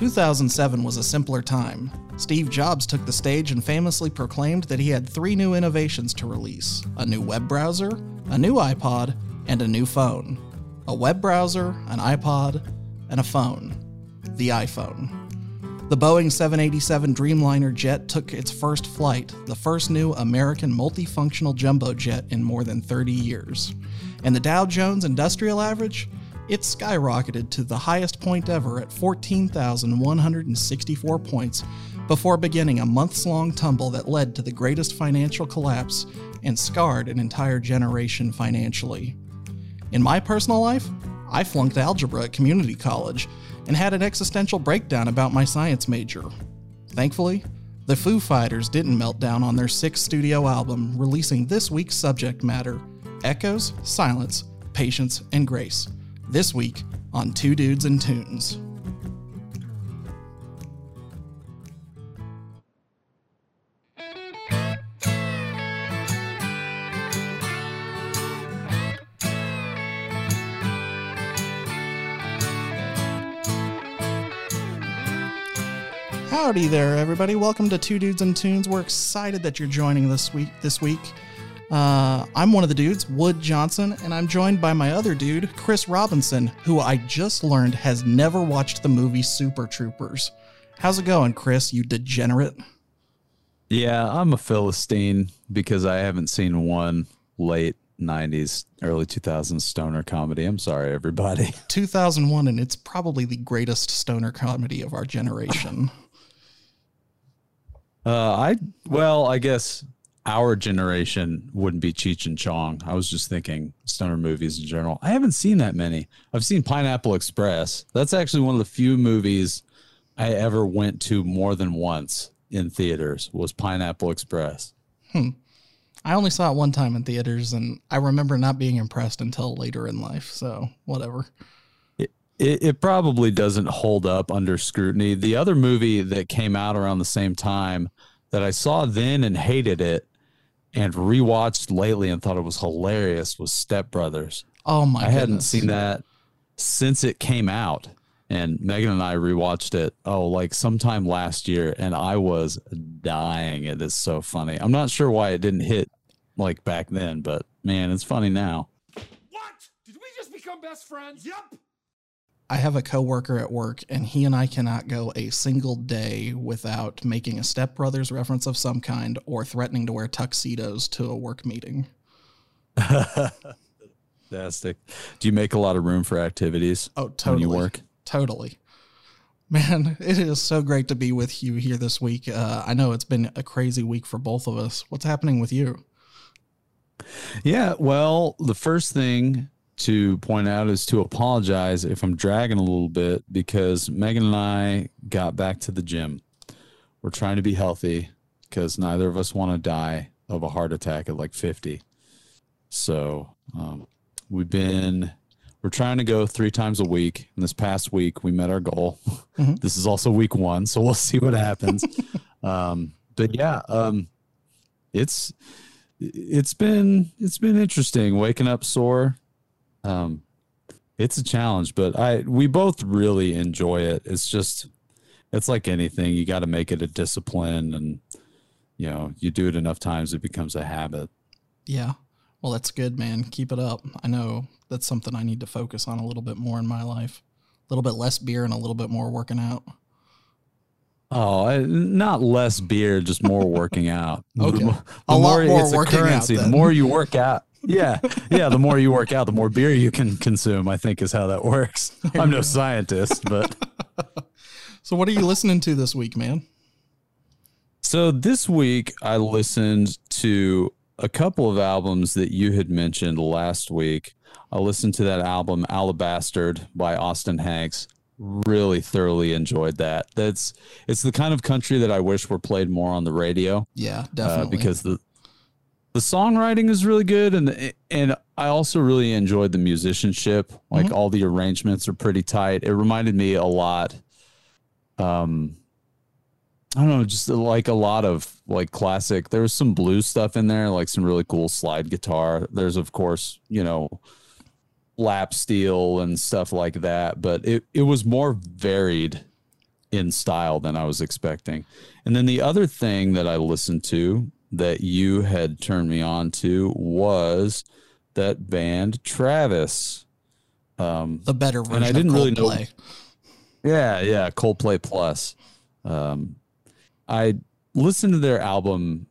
2007 was a simpler time. Steve Jobs took the stage and famously proclaimed that he had three new innovations to release a new web browser, a new iPod, and a new phone. A web browser, an iPod, and a phone. The iPhone. The Boeing 787 Dreamliner jet took its first flight, the first new American multifunctional jumbo jet in more than 30 years. And the Dow Jones Industrial Average? It skyrocketed to the highest point ever at 14,164 points before beginning a months long tumble that led to the greatest financial collapse and scarred an entire generation financially. In my personal life, I flunked algebra at community college and had an existential breakdown about my science major. Thankfully, the Foo Fighters didn't melt down on their sixth studio album, releasing this week's subject matter Echoes, Silence, Patience, and Grace this week on Two Dudes and Tunes. Howdy there, everybody. Welcome to Two Dudes and Tunes. We're excited that you're joining this week. This week, uh, I'm one of the dudes, Wood Johnson, and I'm joined by my other dude, Chris Robinson, who I just learned has never watched the movie Super Troopers. How's it going, Chris? You degenerate. Yeah, I'm a Philistine because I haven't seen one late 90s, early 2000s stoner comedy. I'm sorry, everybody. 2001, and it's probably the greatest stoner comedy of our generation. Uh, I well, I guess our generation wouldn't be Cheech and Chong. I was just thinking stoner movies in general. I haven't seen that many. I've seen Pineapple Express. That's actually one of the few movies I ever went to more than once in theaters was Pineapple Express. Hmm. I only saw it one time in theaters and I remember not being impressed until later in life. So, whatever. It, it, it probably doesn't hold up under scrutiny. The other movie that came out around the same time that I saw then and hated it and rewatched lately and thought it was hilarious was Step Brothers. Oh my! I goodness. hadn't seen that since it came out, and Megan and I rewatched it. Oh, like sometime last year, and I was dying. It is so funny. I'm not sure why it didn't hit like back then, but man, it's funny now. What? Did we just become best friends? Yep. I have a coworker at work, and he and I cannot go a single day without making a Step Brothers reference of some kind or threatening to wear tuxedos to a work meeting. Fantastic. Do you make a lot of room for activities? Oh, totally. When you work? Totally. Man, it is so great to be with you here this week. Uh, I know it's been a crazy week for both of us. What's happening with you? Yeah, well, the first thing to point out is to apologize if I'm dragging a little bit because Megan and I got back to the gym. We're trying to be healthy because neither of us want to die of a heart attack at like 50. So um, we've been, we're trying to go three times a week. And this past week, we met our goal. Mm-hmm. This is also week one. So we'll see what happens. um, but yeah, um, it's, it's been it's been interesting waking up sore um, it's a challenge, but I we both really enjoy it. It's just it's like anything. You got to make it a discipline, and you know, you do it enough times, it becomes a habit. Yeah. Well, that's good, man. Keep it up. I know that's something I need to focus on a little bit more in my life. A little bit less beer and a little bit more working out. Oh, not less beer, just more working out. okay. A more, lot more working currency, out. The more you work out, yeah, yeah. The more you work out, the more beer you can consume. I think is how that works. I'm no scientist, but. so, what are you listening to this week, man? So this week I listened to a couple of albums that you had mentioned last week. I listened to that album Alabastard by Austin Hanks. Really thoroughly enjoyed that. That's it's the kind of country that I wish were played more on the radio. Yeah, definitely. Uh, because the the songwriting is really good and and I also really enjoyed the musicianship. Like mm-hmm. all the arrangements are pretty tight. It reminded me a lot um I don't know, just like a lot of like classic. There was some blues stuff in there, like some really cool slide guitar. There's of course, you know, lap steel and stuff like that, but it it was more varied in style than I was expecting. And then the other thing that I listened to that you had turned me on to was that band Travis. Um, the better version. And I didn't really know. Yeah, yeah, Coldplay Plus. Um, I listened to their album.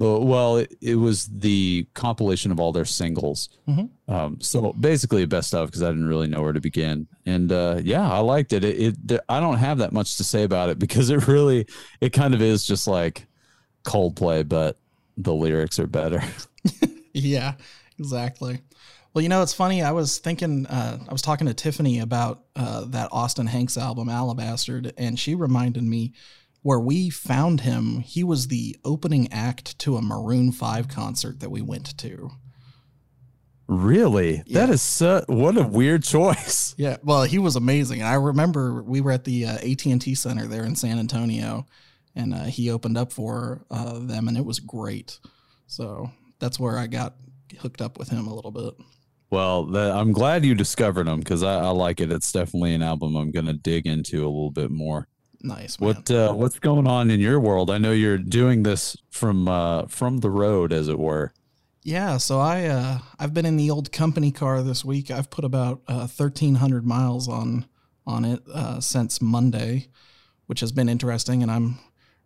Well, it, it was the compilation of all their singles. Mm-hmm. Um, so basically, a best of because I didn't really know where to begin. And uh, yeah, I liked it. It, it. I don't have that much to say about it because it really, it kind of is just like Coldplay, but the lyrics are better. yeah, exactly. Well, you know, it's funny. I was thinking, uh, I was talking to Tiffany about uh, that Austin Hanks album, Alabastard, and she reminded me where we found him. He was the opening act to a Maroon 5 concert that we went to. Really? Yeah. That is so, what a weird choice. Yeah. Well, he was amazing. And I remember we were at the uh, AT&T Center there in San Antonio, and uh, he opened up for uh, them, and it was great. So that's where I got hooked up with him a little bit. Well, the, I'm glad you discovered them because I, I, like it. It's definitely an album I'm going to dig into a little bit more. Nice. Man. What uh, What's going on in your world? I know you're doing this from uh, from the road, as it were. Yeah. So I uh, I've been in the old company car this week. I've put about 1,300 uh, miles on on it uh, since Monday, which has been interesting. And I'm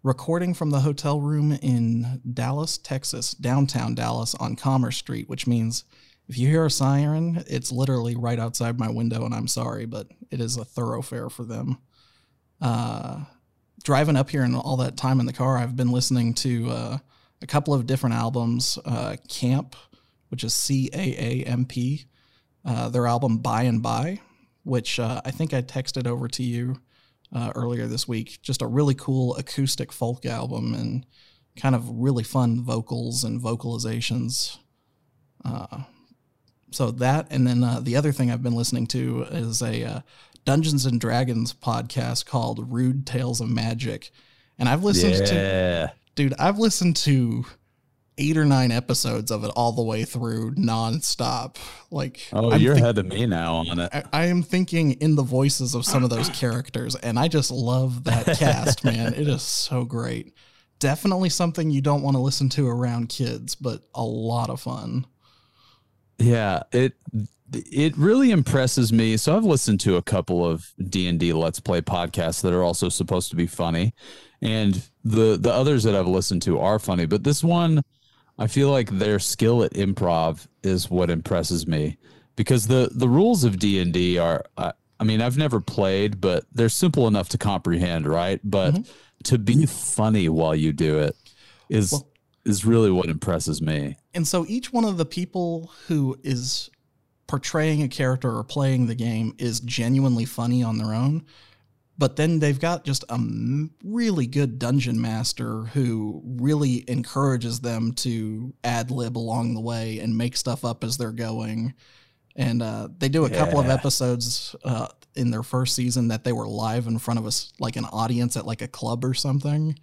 recording from the hotel room in Dallas, Texas, downtown Dallas, on Commerce Street, which means if you hear a siren, it's literally right outside my window, and I'm sorry, but it is a thoroughfare for them. Uh, driving up here and all that time in the car, I've been listening to uh, a couple of different albums. Uh, Caamp, which is C A A M P, uh, their album By and By, which uh, I think I texted over to you uh, earlier this week. Just a really cool acoustic folk album and kind of really fun vocals and vocalizations. Uh, so that, and then uh, the other thing I've been listening to is a uh, Dungeons and Dragons podcast called Rude Tales of Magic, and I've listened yeah. to, dude, I've listened to eight or nine episodes of it all the way through nonstop. Like, oh, I'm you're think- ahead of me now on it. I, I, am thinking in the voices of some of those characters, and I just love that cast, man. It is so great. Definitely something you don't want to listen to around kids, but a lot of fun. Yeah, it it really impresses me. So I've listened to a couple of D and D Let's Play podcasts that are also supposed to be funny, and the the others that I've listened to are funny. But this one, I feel like their skill at improv is what impresses me because the the rules of D and D are. I, I mean, I've never played, but they're simple enough to comprehend, right? But mm-hmm. to be funny while you do it is well, is really what impresses me. And so each one of the people who is portraying a character or playing the game is genuinely funny on their own. But then they've got just a really good dungeon master who really encourages them to ad lib along the way and make stuff up as they're going. And uh, they do a yeah. couple of episodes uh, in their first season that they were live in front of us, like an audience at like a club or something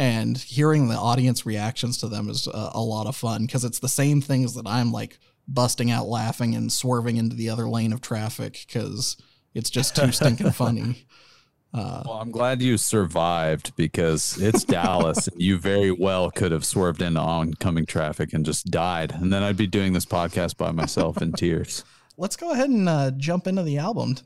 and hearing the audience reactions to them is a, a lot of fun because it's the same things that I'm like busting out laughing and swerving into the other lane of traffic because it's just too stinking funny. Uh, well, I'm glad you survived because it's Dallas. and you very well could have swerved into oncoming traffic and just died, and then I'd be doing this podcast by myself in tears. Let's go ahead and uh, jump into the album.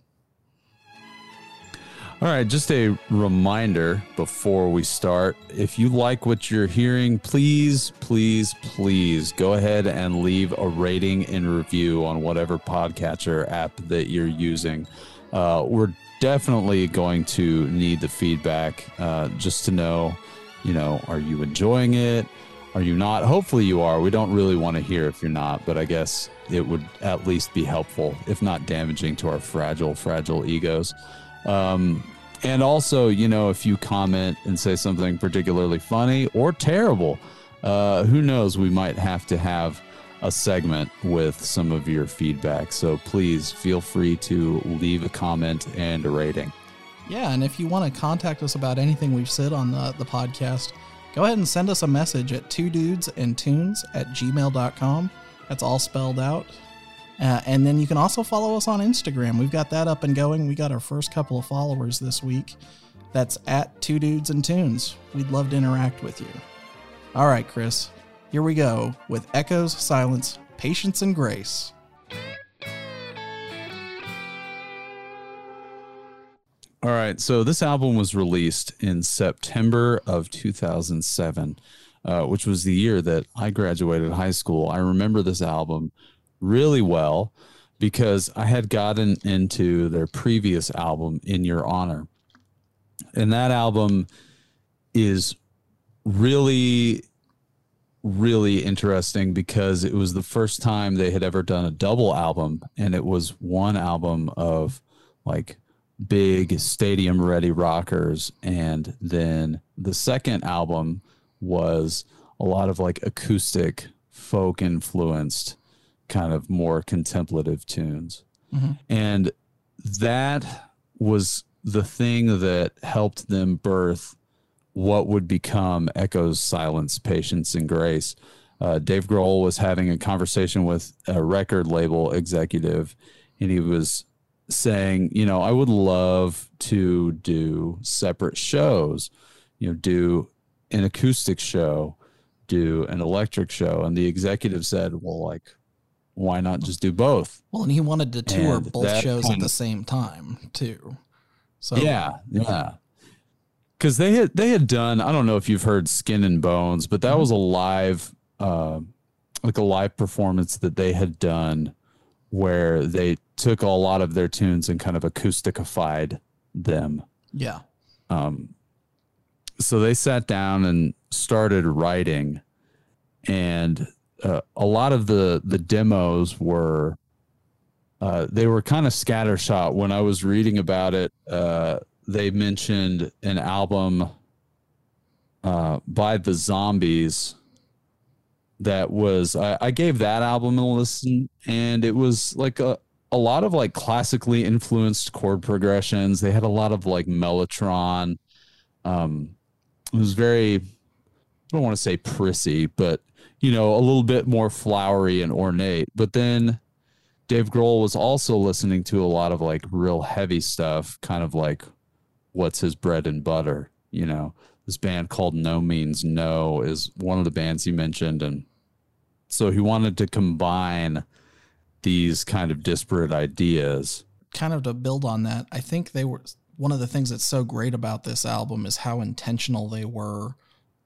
All right, just a reminder before we start. If you like what you're hearing, please, please, please go ahead and leave a rating and review on whatever podcatcher app that you're using. Uh, we're definitely going to need the feedback uh, just to know, you know, are you enjoying it? Are you not? Hopefully you are. We don't really want to hear if you're not, but I guess it would at least be helpful, if not damaging to our fragile, fragile egos. Um, and also, you know, if you comment and say something particularly funny or terrible, uh, who knows? We might have to have a segment with some of your feedback. So please feel free to leave a comment and a rating. Yeah, and if you want to contact us about anything we've said on the, the podcast, go ahead and send us a message at two dudes and tunes at gmail.com. That's all spelled out. Uh, and then you can also follow us on Instagram. We've got that up and going. We got our first couple of followers this week. That's at Two Dudes and Tunes. We'd love to interact with you. All right, Chris, here we go with Echoes, Silence, Patience, and Grace. All right. So this album was released in September of 2007, uh, which was the year that I graduated high school. I remember this album really well because I had gotten into their previous album, In Your Honor. And that album is really, really interesting because it was the first time they had ever done a double album. And it was one album of like big stadium ready rockers and then the second album was a lot of like acoustic folk influenced kind of more contemplative tunes mm-hmm. and that was the thing that helped them birth what would become echoes silence patience and grace uh, dave grohl was having a conversation with a record label executive and he was saying, you know, I would love to do separate shows, you know, do an acoustic show, do an electric show. And the executive said, well, like, why not just do both? Well, and he wanted to tour And both shows at the same time, too. So Yeah, yeah. Because they had they had done I don't know if you've heard Skin and Bones, but that was a live, uh, like a live performance that they had done where they took a lot of their tunes and kind of acousticified them. yeah. so they sat down and started writing and uh, a lot of the the demos were uh, they were kind of scattershot when i was reading about it uh, they mentioned an album uh, by the zombies that was I, I gave that album a listen and it was like a, a lot of like classically influenced chord progressions. They had a lot of like mellotron. Um it was very i don't want to say prissy but you know a little bit more flowery and ornate. But then dave grohl was also listening to a lot of like real heavy stuff kind of like what's his bread and butter you know? This band called no means no is one of the bands he mentioned and so he wanted to combine these kind of disparate ideas. Kind of to build on that, I think they were one of the things that's so great about this album is how intentional they were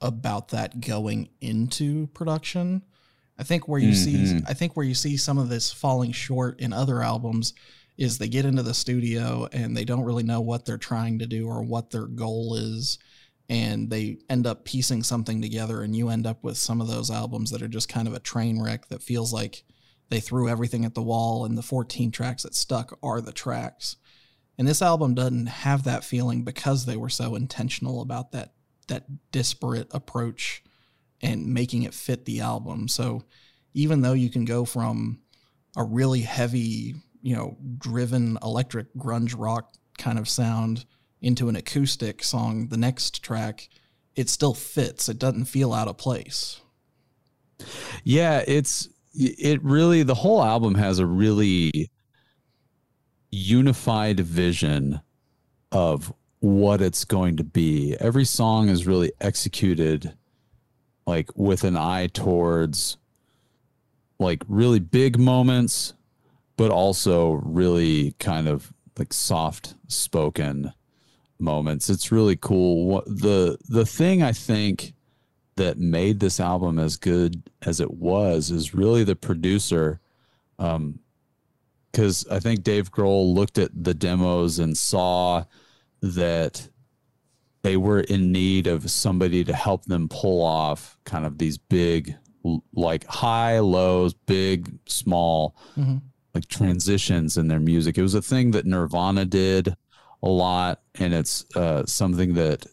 about that going into production. I think where you see mm-hmm. I think where you see some of this falling short in other albums is they get into the studio and they don't really know what they're trying to do or what their goal is and they end up piecing something together and you end up with some of those albums that are just kind of a train wreck that feels like they threw everything at the wall and the 14 tracks that stuck are the tracks. And this album doesn't have that feeling because they were so intentional about that that disparate approach and making it fit the album. So even though you can go from a really heavy you know driven electric grunge rock kind of sound into an acoustic song the next track it still fits it doesn't feel out of place Yeah, it's it really the whole album has a really unified vision of what it's going to be. Every song is really executed like with an eye towards like really big moments but also really kind of like soft spoken moments. It's really cool. What the the thing I think that made this album as good as it was is really the producer. Um, because I think Dave Grohl looked at the demos and saw that they were in need of somebody to help them pull off kind of these big, like high, lows, big, small, like transitions in their music. It was a thing that Nirvana did a lot, and it's uh, something that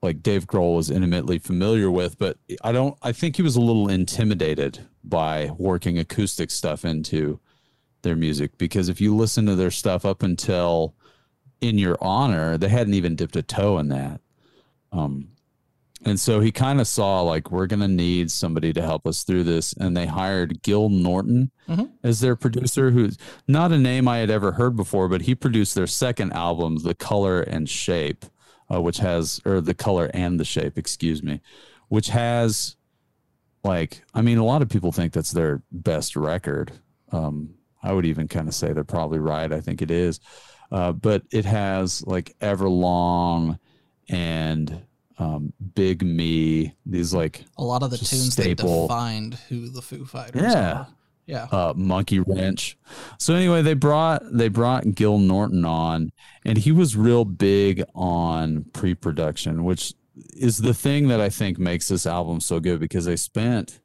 like Dave Grohl was intimately familiar with, but I don't I think he was a little intimidated by working acoustic stuff into their music because if you listen to their stuff up until in your honor, they hadn't even dipped a toe in that. Um and so he kind of saw like we're gonna need somebody to help us through this, and they hired Gil Norton as their producer, who's not a name I had ever heard before, but he produced their second album, The Color and Shape, uh, which has or the color and the shape, excuse me, which has like I mean, a lot of people think that's their best record. Um, I would even kind of say they're probably right. I think it is, uh, but it has like Everlong and um, Big Me. These like A lot of the tunes staple. that defined who the Foo Fighters Yeah. are. Yeah. uh, Monkey Wrench. So anyway, they brought they brought Gil Norton on, and he was real big on pre-production, which is the thing that I think makes this album so good because they spent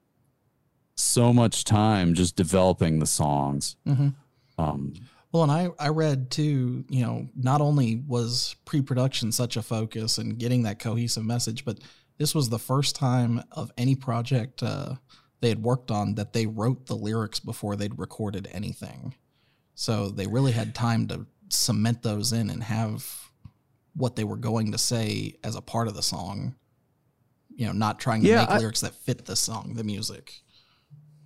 so much time just developing the songs. Mhm. Um, Well, and I, I read too, you know, not only was pre production such a focus and getting that cohesive message, but this was the first time of any project uh, they had worked on that they wrote the lyrics before they'd recorded anything. So they really had time to cement those in and have what they were going to say as a part of the song. You know, not trying to Yeah, make I- lyrics that fit the song, the music.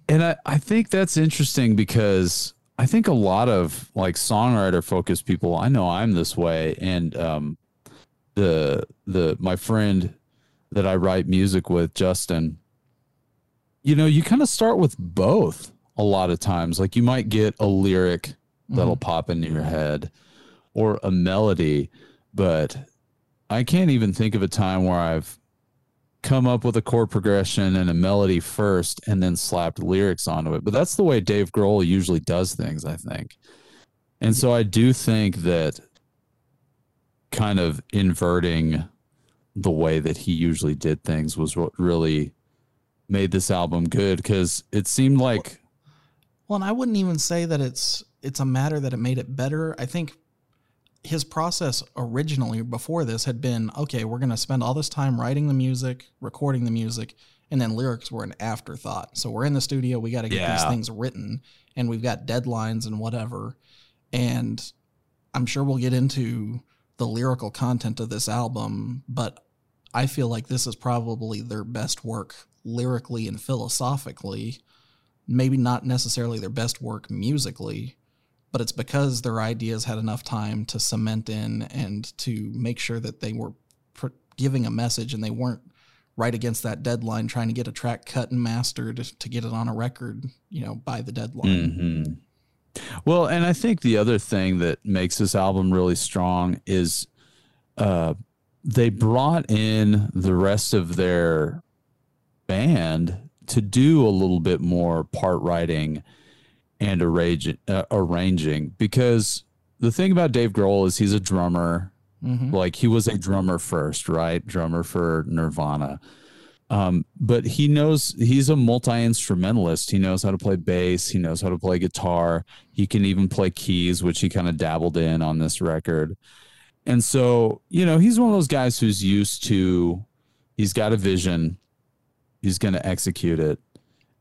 And I, I think that's interesting because I think a lot of like songwriter focused people, I know I'm this way. And um the the my friend that I write music with, Justin, you know, you kind of start with both a lot of times. Like you might get a lyric that'll pop into your head or a melody, but I can't even think of a time where I've come up with a chord progression and a melody first and then slapped lyrics onto it. But that's the way Dave Grohl usually does things, I think. And so I do think that kind of inverting the way that he usually did things was what really made this album good because it seemed like Well, and I wouldn't even say that it's it's a matter that it made it better. I think his process originally before this had been okay, we're going to spend all this time writing the music, recording the music, and then lyrics were an afterthought. So we're in the studio, we got to get these things written, and we've got deadlines and whatever. And I'm sure we'll get into the lyrical content of this album, but I feel like this is probably their best work lyrically and philosophically maybe not necessarily their best work musically, but it's because their ideas had enough time to cement in and to make sure that they were pr- giving a message and they weren't right against that deadline trying to get a track cut and mastered to get it on a record, you know, by the deadline. Mhm. Well, and I think the other thing that makes this album really strong is uh, they brought in the rest of their band to do a little bit more part writing and arrange, uh, arranging because the thing about Dave Grohl is he's a drummer. Mhm. Like he was a drummer first, right? Drummer for Nirvana. Um, but he knows he's a multi instrumentalist. He knows how to play bass. He knows how to play guitar. He can even play keys, which he kind of dabbled in on this record. And so, you know, he's one of those guys who's used to, he's got a vision, he's going to execute it,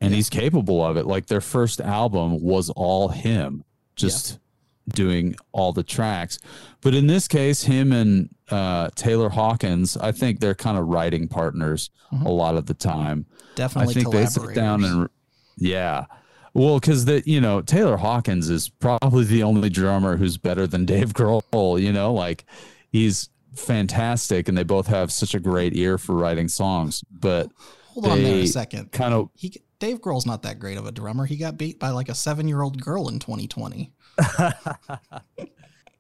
and he's capable of it. Like their first album was all him, just doing all the tracks. But in this case, him and uh, Taylor Hawkins, I think they're kind of writing partners Mhm. a lot of the time. Definitely I think they sit down and yeah. Well, because the you know Taylor Hawkins is probably the only drummer who's better than Dave Grohl. You know, like he's fantastic, and they both have such a great ear for writing songs. But Hold on there a second. kind of He Dave Grohl's not that great of a drummer. He got beat by like a 7-year-old girl in 2020.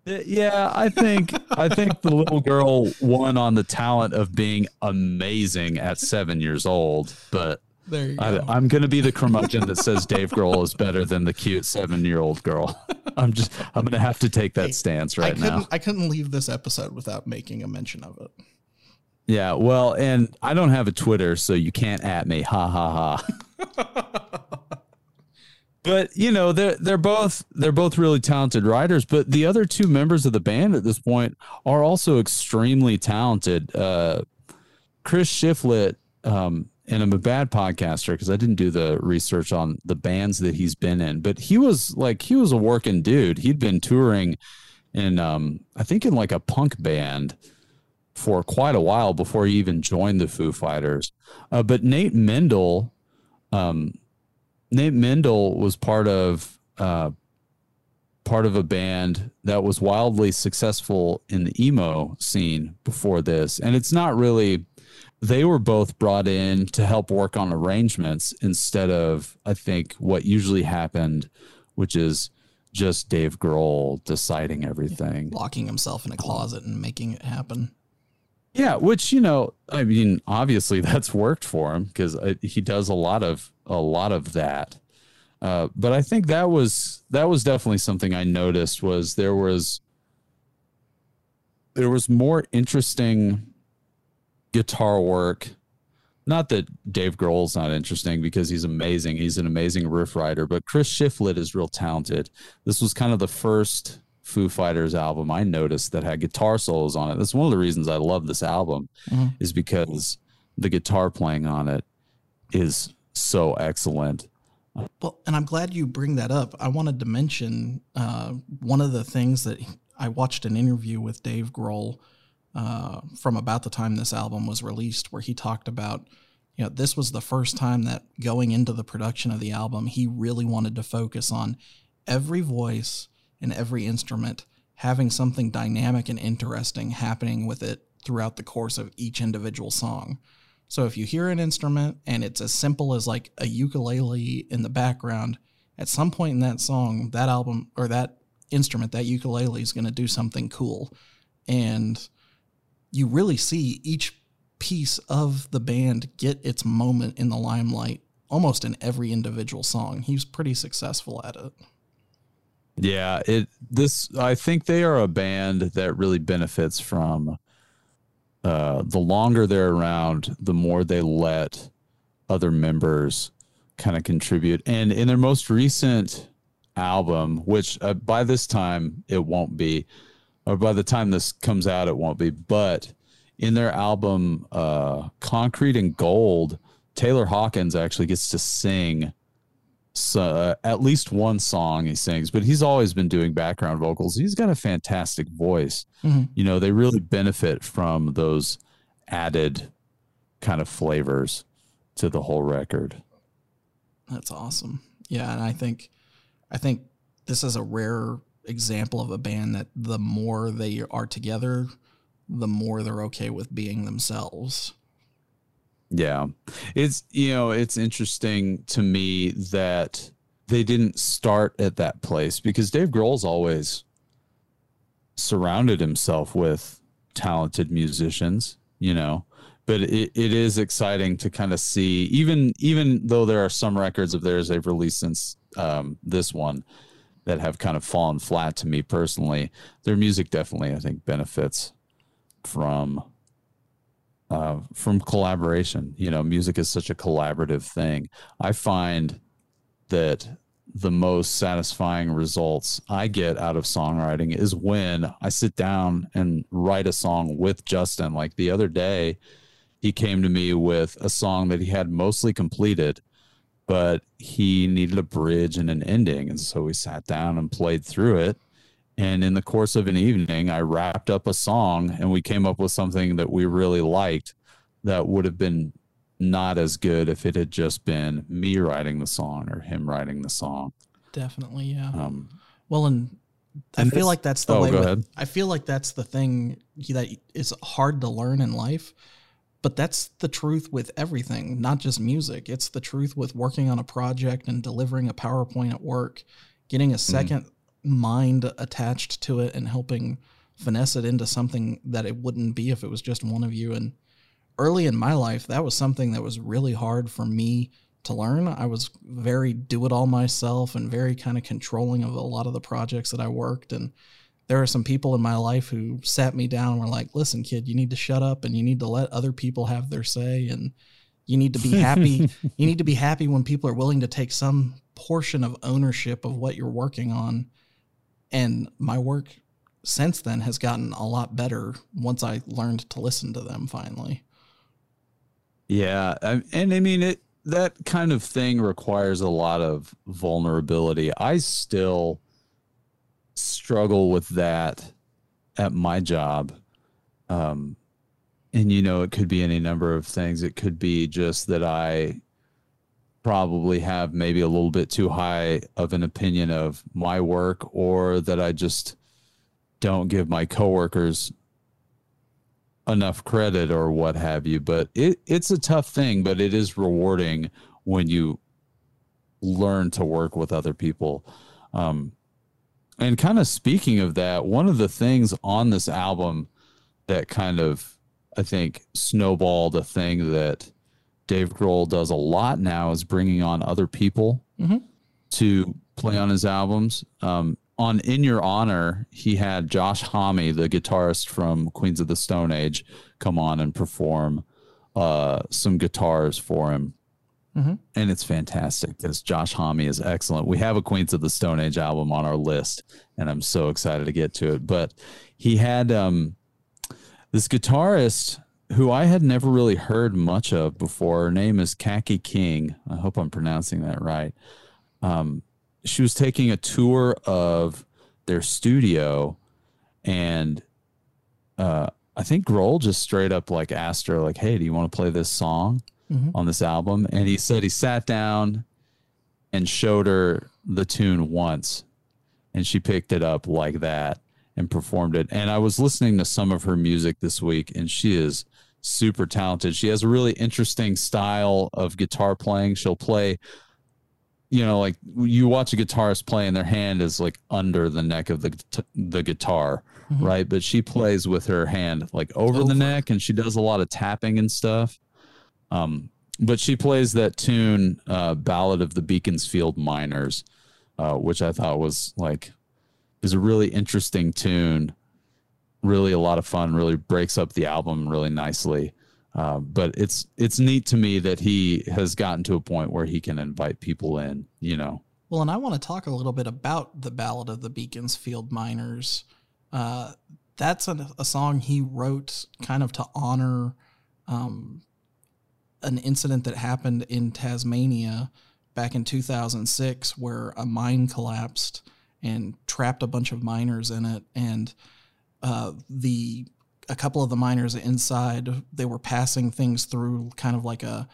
yeah, I think I think the little girl won on the talent of being amazing at seven years old, but. You I, go. I'm going to be the curmudgeon that says Dave Grohl is better than the cute seven year old girl. I'm just, I'm going to have to take that stance right couldn't now. I couldn't leave this episode without making a mention of it. Yeah. Well, and I don't have a Twitter, so you can't at me. Ha ha ha. but you know, they're, they're both, they're both really talented writers, but the other two members of the band at this point are also extremely talented. Uh, Chris Shiflett, um, and I'm a bad podcaster because I didn't do the research on the bands that he's been in, but he was like he was a working dude. He'd been touring in um I think in like a punk band for quite a while before he even joined the Foo Fighters. Uh, but Nate Mendel, um, Nate Mendel was part of uh, part of a band that was wildly successful in the emo scene before this. And it's not really, they were both brought in to help work on arrangements instead of, I think, what usually happened, which is just Dave Grohl deciding everything. Locking himself in a closet and making it happen. Yeah, which you know, I mean, obviously that's worked for him because uh, he does a lot of a lot of that. Uh, but I think that was that was definitely something I noticed was there was there was more interesting guitar work. Not that Dave Grohl's not interesting because he's amazing. He's an amazing riff writer, but Chris Shiflett is real talented. This was kind of the first Foo Fighters album I noticed that had guitar solos on it. That's one of the reasons I love this album mm-hmm. is because the guitar playing on it is so excellent. Well, and I'm glad you bring that up. I wanted to mention uh, one of the things that I watched an interview with Dave Grohl uh, from about the time this album was released, where he talked about, you know, this was the first time that going into the production of the album, he really wanted to focus on every voice and every instrument having something dynamic and interesting happening with it throughout the course of each individual song. So if you hear an instrument and it's as simple as like a ukulele in the background, at some point in that song, that album or that instrument, that ukulele is going to do something cool. And you really see each piece of the band get its moment in the limelight almost in every individual song. He was pretty successful at it. Yeah, it this I think they are a band that really benefits from uh the longer they're around, the more they let other members kind of contribute. And in their most recent album, which uh, by this time it won't be or by the time this comes out it won't be, but in their album uh Concrete and Gold, Taylor Hawkins actually gets to sing uh, at least one song he sings, but he's always been doing background vocals. He's got a fantastic voice. Mm-hmm. You know, they really benefit from those added kind of flavors to the whole record. That's awesome. Yeah, and I think I think this is a rare example of a band that the more they are together, the more they're okay with being themselves. Yeah. It's, you know, it's interesting to me that they didn't start at that place because Dave Grohl's always surrounded himself with talented musicians, you know. But it, it is exciting to kind of see, even even though there are some records of theirs they've released since um, this one that have kind of fallen flat to me personally. Their music definitely, I think, benefits from uh, from collaboration. You know, music is such a collaborative thing. I find that the most satisfying results I get out of songwriting is when I sit down and write a song with Justin. Like the other day, he came to me with a song that he had mostly completed, but he needed a bridge and an ending. And so we sat down and played through it. And in the course of an evening, I wrapped up a song and we came up with something that we really liked that would have been not as good if it had just been me writing the song or him writing the song. Definitely, yeah. Um, well, and I and feel like that's the oh, way. With, I feel like that's the thing that is hard to learn in life, but that's the truth with everything, not just music. It's the truth with working on a project and delivering a PowerPoint at work, getting a 2nd mm mind attached to it and helping finesse it into something that it wouldn't be if it was just one of you. And early in my life, that was something that was really hard for me to learn. I was very do it all myself and very kind of controlling of a lot of the projects that I worked. And there are some people in my life who sat me down and were like, listen, kid, you need to shut up and you need to let other people have their say. And you need to be happy. you need to be happy when people are willing to take some portion of ownership of what you're working on and my work since then has gotten a lot better once I learned to listen to them finally. Yeah, and I mean it that kind of thing requires a lot of vulnerability. I still struggle with that at my job. Um and you know it could be any number of things. It could be just that I probably have maybe a little bit too high of an opinion of my work or that I just don't give my coworkers enough credit or what have you. But it, it's a tough thing, but it is rewarding when you learn to work with other people. Um, and kind of speaking of that, one of the things on this album that kind of I think snowballed a thing that Dave Grohl does a lot now is bringing on other people mm-hmm. to play on his albums. Um, on In Your Honor, he had Josh Homme, the guitarist from Queens of the Stone Age, come on and perform uh, some guitars for him. Mm-hmm. And it's fantastic because Josh Homme is excellent. We have a Queens of the Stone Age album on our list, and I'm so excited to get to it. But he had um, this guitarist who I had never really heard much of before. Her name is Kaki King. I hope I'm pronouncing that right. Um, she was taking a tour of their studio, and uh, I think Grohl just straight up like asked her, like, "Hey, do you want to play this song Mhm. on this album?" And he said he sat down and showed her the tune once, and she picked it up like that and performed it. And I was listening to some of her music this week, and she is super talented. She has a really interesting style of guitar playing. She'll play, you know, like you watch a guitarist play, and their hand is like under the neck of the the guitar, Mhm. right? But she plays with her hand like over, the neck, and she does a lot of tapping and stuff. Um, but she plays that tune, uh, "Ballad of the Beaconsfield Miners," uh, which I thought was like is a really interesting tune really a lot of fun really breaks up the album really nicely uh, but it's it's neat to me that he has gotten to a point where he can invite people in you know Well, and I want to talk a little bit about the Ballad of the Beaconsfield Miners. Uh, that's a, a song he wrote kind of to honor um, an incident that happened in Tasmania back in 2006 where a mine collapsed and trapped a bunch of miners in it. And uh, the a couple of the miners inside, they were passing things through kind of like a,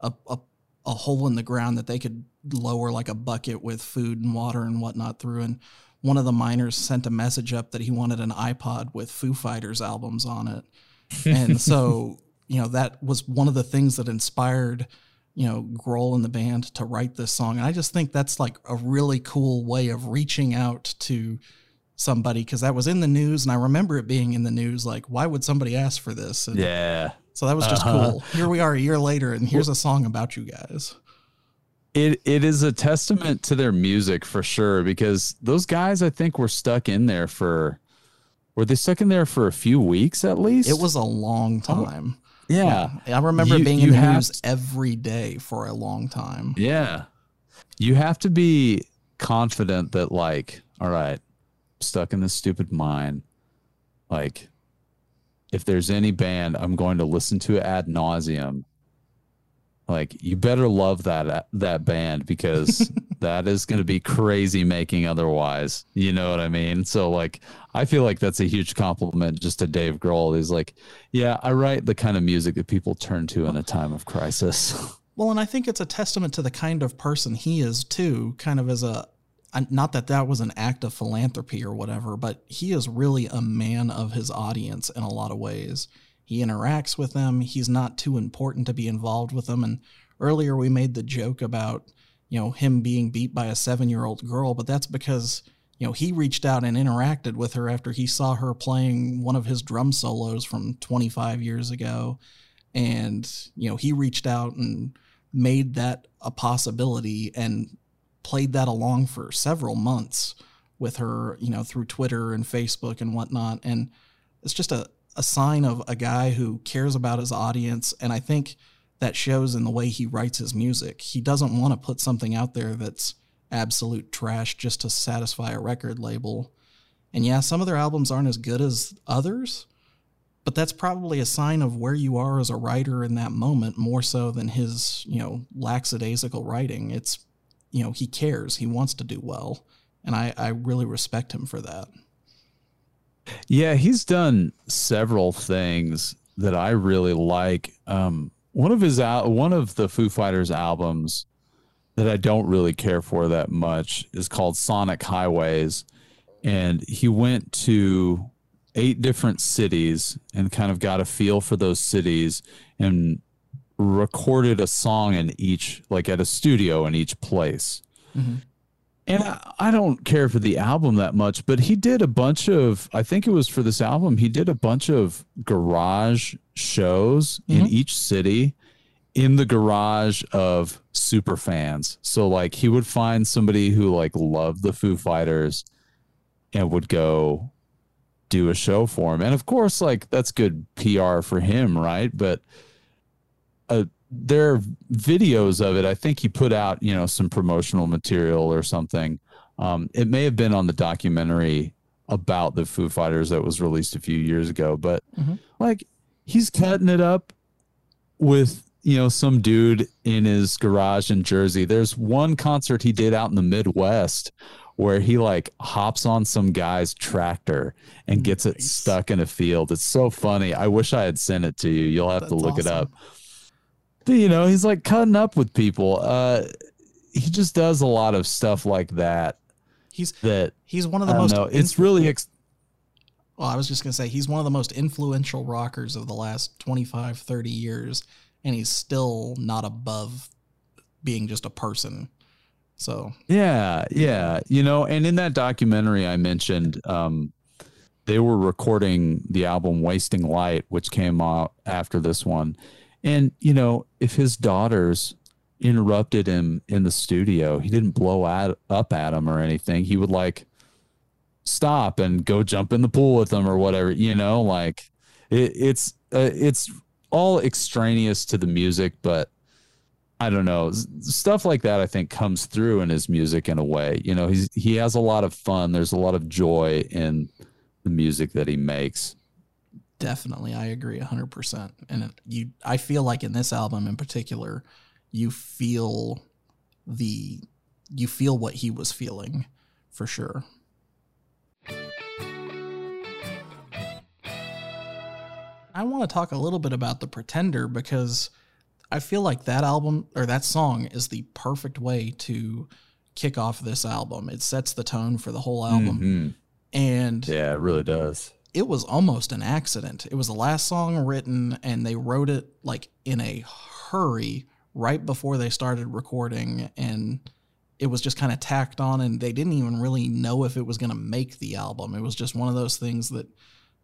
a, a a hole in the ground that they could lower like a bucket with food and water and whatnot through. And one of the miners sent a message up that he wanted an iPod with Foo Fighters albums on it. And so, you know, that was one of the things that inspired, you know, Grohl and the band to write this song. And I just think that's like a really cool way of reaching out to somebody because that was in the news. And I remember it being in the news. Like, why would somebody ask for this? And yeah so that was just Uh-huh. cool. Here we are a year later, and here's a song about you guys. it it is a testament to their music for sure because those guys i think were stuck in there for were they stuck in there for a few weeks at least It was a long time. yeah I remember You- being you in the news to- every day for a long time. Yeah. You have to be confident that, like, all right, stuck in this stupid mine. Like, if there's any band I'm going to listen to ad nauseum, like, you better love that that band because that is going to be crazy making otherwise. You know what I mean? So, like, I feel like that's a huge compliment just to Dave Grohl. He's like, yeah, I write the kind of music that people turn to in a time of crisis. Well, and I think it's a testament to the kind of person he is too, kind of as a not that that was an act of philanthropy or whatever, but he is really a man of his audience in a lot of ways. He interacts with them. He's not too important to be involved with them. And earlier we made the joke about, you know, him being beat by a seven year old girl, but that's because, you know, he reached out and interacted with her after he saw her playing one of his drum solos from 25 years ago. And, you know, he reached out and made that a possibility and played that along for several months with her, you know, through Twitter and Facebook and whatnot. And it's just a, a sign of a guy who cares about his audience. And I think that shows in the way he writes his music. He doesn't want to put something out there that's absolute trash just to satisfy a record label. And yeah, some of their albums aren't as good as others, but that's probably a sign of where you are as a writer in that moment more so than his, you know, lackadaisical writing. It's, you know, he cares, he wants to do well. And I, I really respect him for that. Yeah, he's done several things that I really like. Um, one of his al- one of the Foo Fighters albums that I don't really care for that much is called Sonic Highways. And he went to eight different cities and kind of got a feel for those cities and recorded a song in each, like at a studio in each place. Mm-hmm. And I, I don't care for the album that much, but he did a bunch of, I think it was for this album, he did a bunch of garage shows in Mhm. each city in the garage of super fans. So like he would find somebody who like loved the Foo Fighters and would go do a show for him. And of course, like that's good PR for him, right? But there are videos of it. I think he put out, you know, some promotional material or something. Um, it may have been on the documentary about the Foo Fighters that was released a few years ago, but Mhm. like he's cutting it up with you know some dude in his garage in Jersey. There's one concert he did out in the Midwest where he like hops on some guy's tractor and gets it stuck in a field. It's so funny. I wish I had sent it to you. You'll have to That's look it up. You know, he's like cutting up with people. Uh he just does a lot of stuff like that He's that he's one of the most know. It's really ex- well, I was just to say he's one of the most influential rockers of the last 25, 30 years and he's still not above being just a person. So, Yeah, yeah. You know, and in that documentary I mentioned, um, they were recording the album Wasting Light, which came out after this one. And, you know, if his daughters interrupted him in the studio, he didn't blow at, up at him or anything. He would like stop and go jump in the pool with them or whatever, you know, like it, it's, uh, it's all extraneous to the music, but I don't know. Stuff like that I think comes through in his music in a way. You know, he's he has a lot of fun. There's a lot of joy in the music that he makes. Definitely I agree 100%. And it, you I feel like in this album in particular, you feel the you feel what he was feeling for sure. I want to talk a little bit about The Pretender because I feel like that album or that song is the perfect way to kick off this album. It sets the tone for the whole album. Mhm. And Yeah, it really does. It was almost an accident. It was the last song written, and they wrote it like in a hurry right before they started recording, and it was just kind of tacked on, and they didn't even really know if it was going to make the album. It was just one of those things that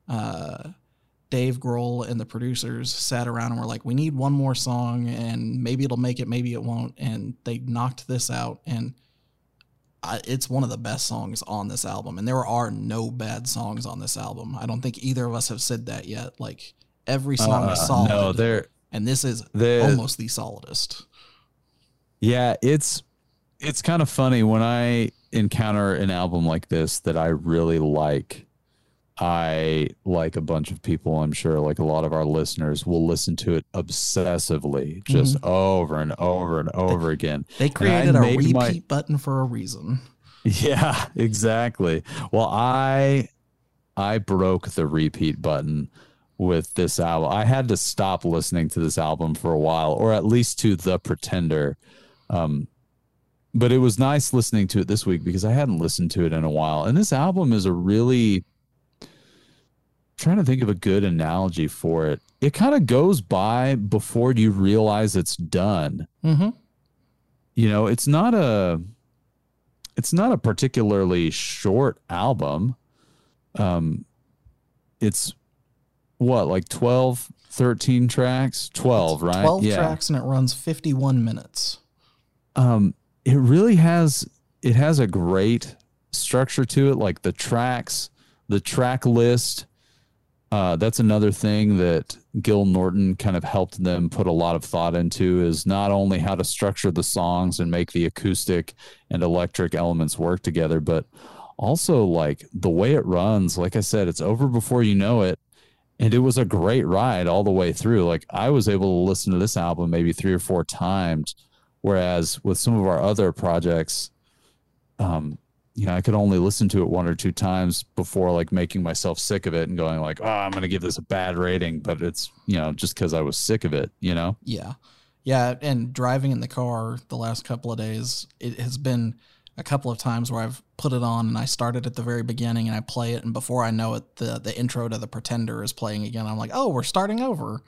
uh, Dave Grohl and the producers sat around and were like, "We need one more song, and maybe it'll make it, maybe it won't," and they knocked this out, and I, it's one of the best songs on this album, and there are no bad songs on this album. I don't think either of us have said that yet. Like every song is Uh, solid, No, they're and this is almost the solidest. Yeah, it's it's kind of funny when I encounter an album like this that I really like. I like a bunch of people, I'm sure like a lot of our listeners will listen to it obsessively, just over and over and over again. They created a repeat my- button for a reason. Yeah, exactly. Well, I I broke the repeat button with this album. I had to stop listening to this album for a while, or at least to The Pretender. Um, but it was nice listening to it this week because I hadn't listened to it in a while. And this album is a really trying to think of a good analogy for it. It kind of goes by before you realize it's done Mm-hmm. you know it's not a it's not a particularly short album um it's what like 12 13 tracks 12 right Twelve yeah tracks, and it runs fifty-one minutes. um it really has it has a great structure to it like the tracks the track list uh, that's another thing that Gil Norton kind of helped them put a lot of thought into is not only how to structure the songs and make the acoustic and electric elements work together, but also like the way it runs. Like I said, it's over before you know it. And it was a great ride all the way through. Like I was able to listen to this album maybe three or four times, whereas with some of our other projects, um, you know, I could only listen to it one or two times before like making myself sick of it and going like, oh, I'm going to give this a bad rating, but it's, you know, just because I was sick of it, you know? Yeah. Yeah, and driving in the car the last couple of days, it has been a couple of times where I've put it on and I started at the very beginning and I play it, and before I know it, the the intro to the Pretender is playing again. I'm like, oh, we're starting over.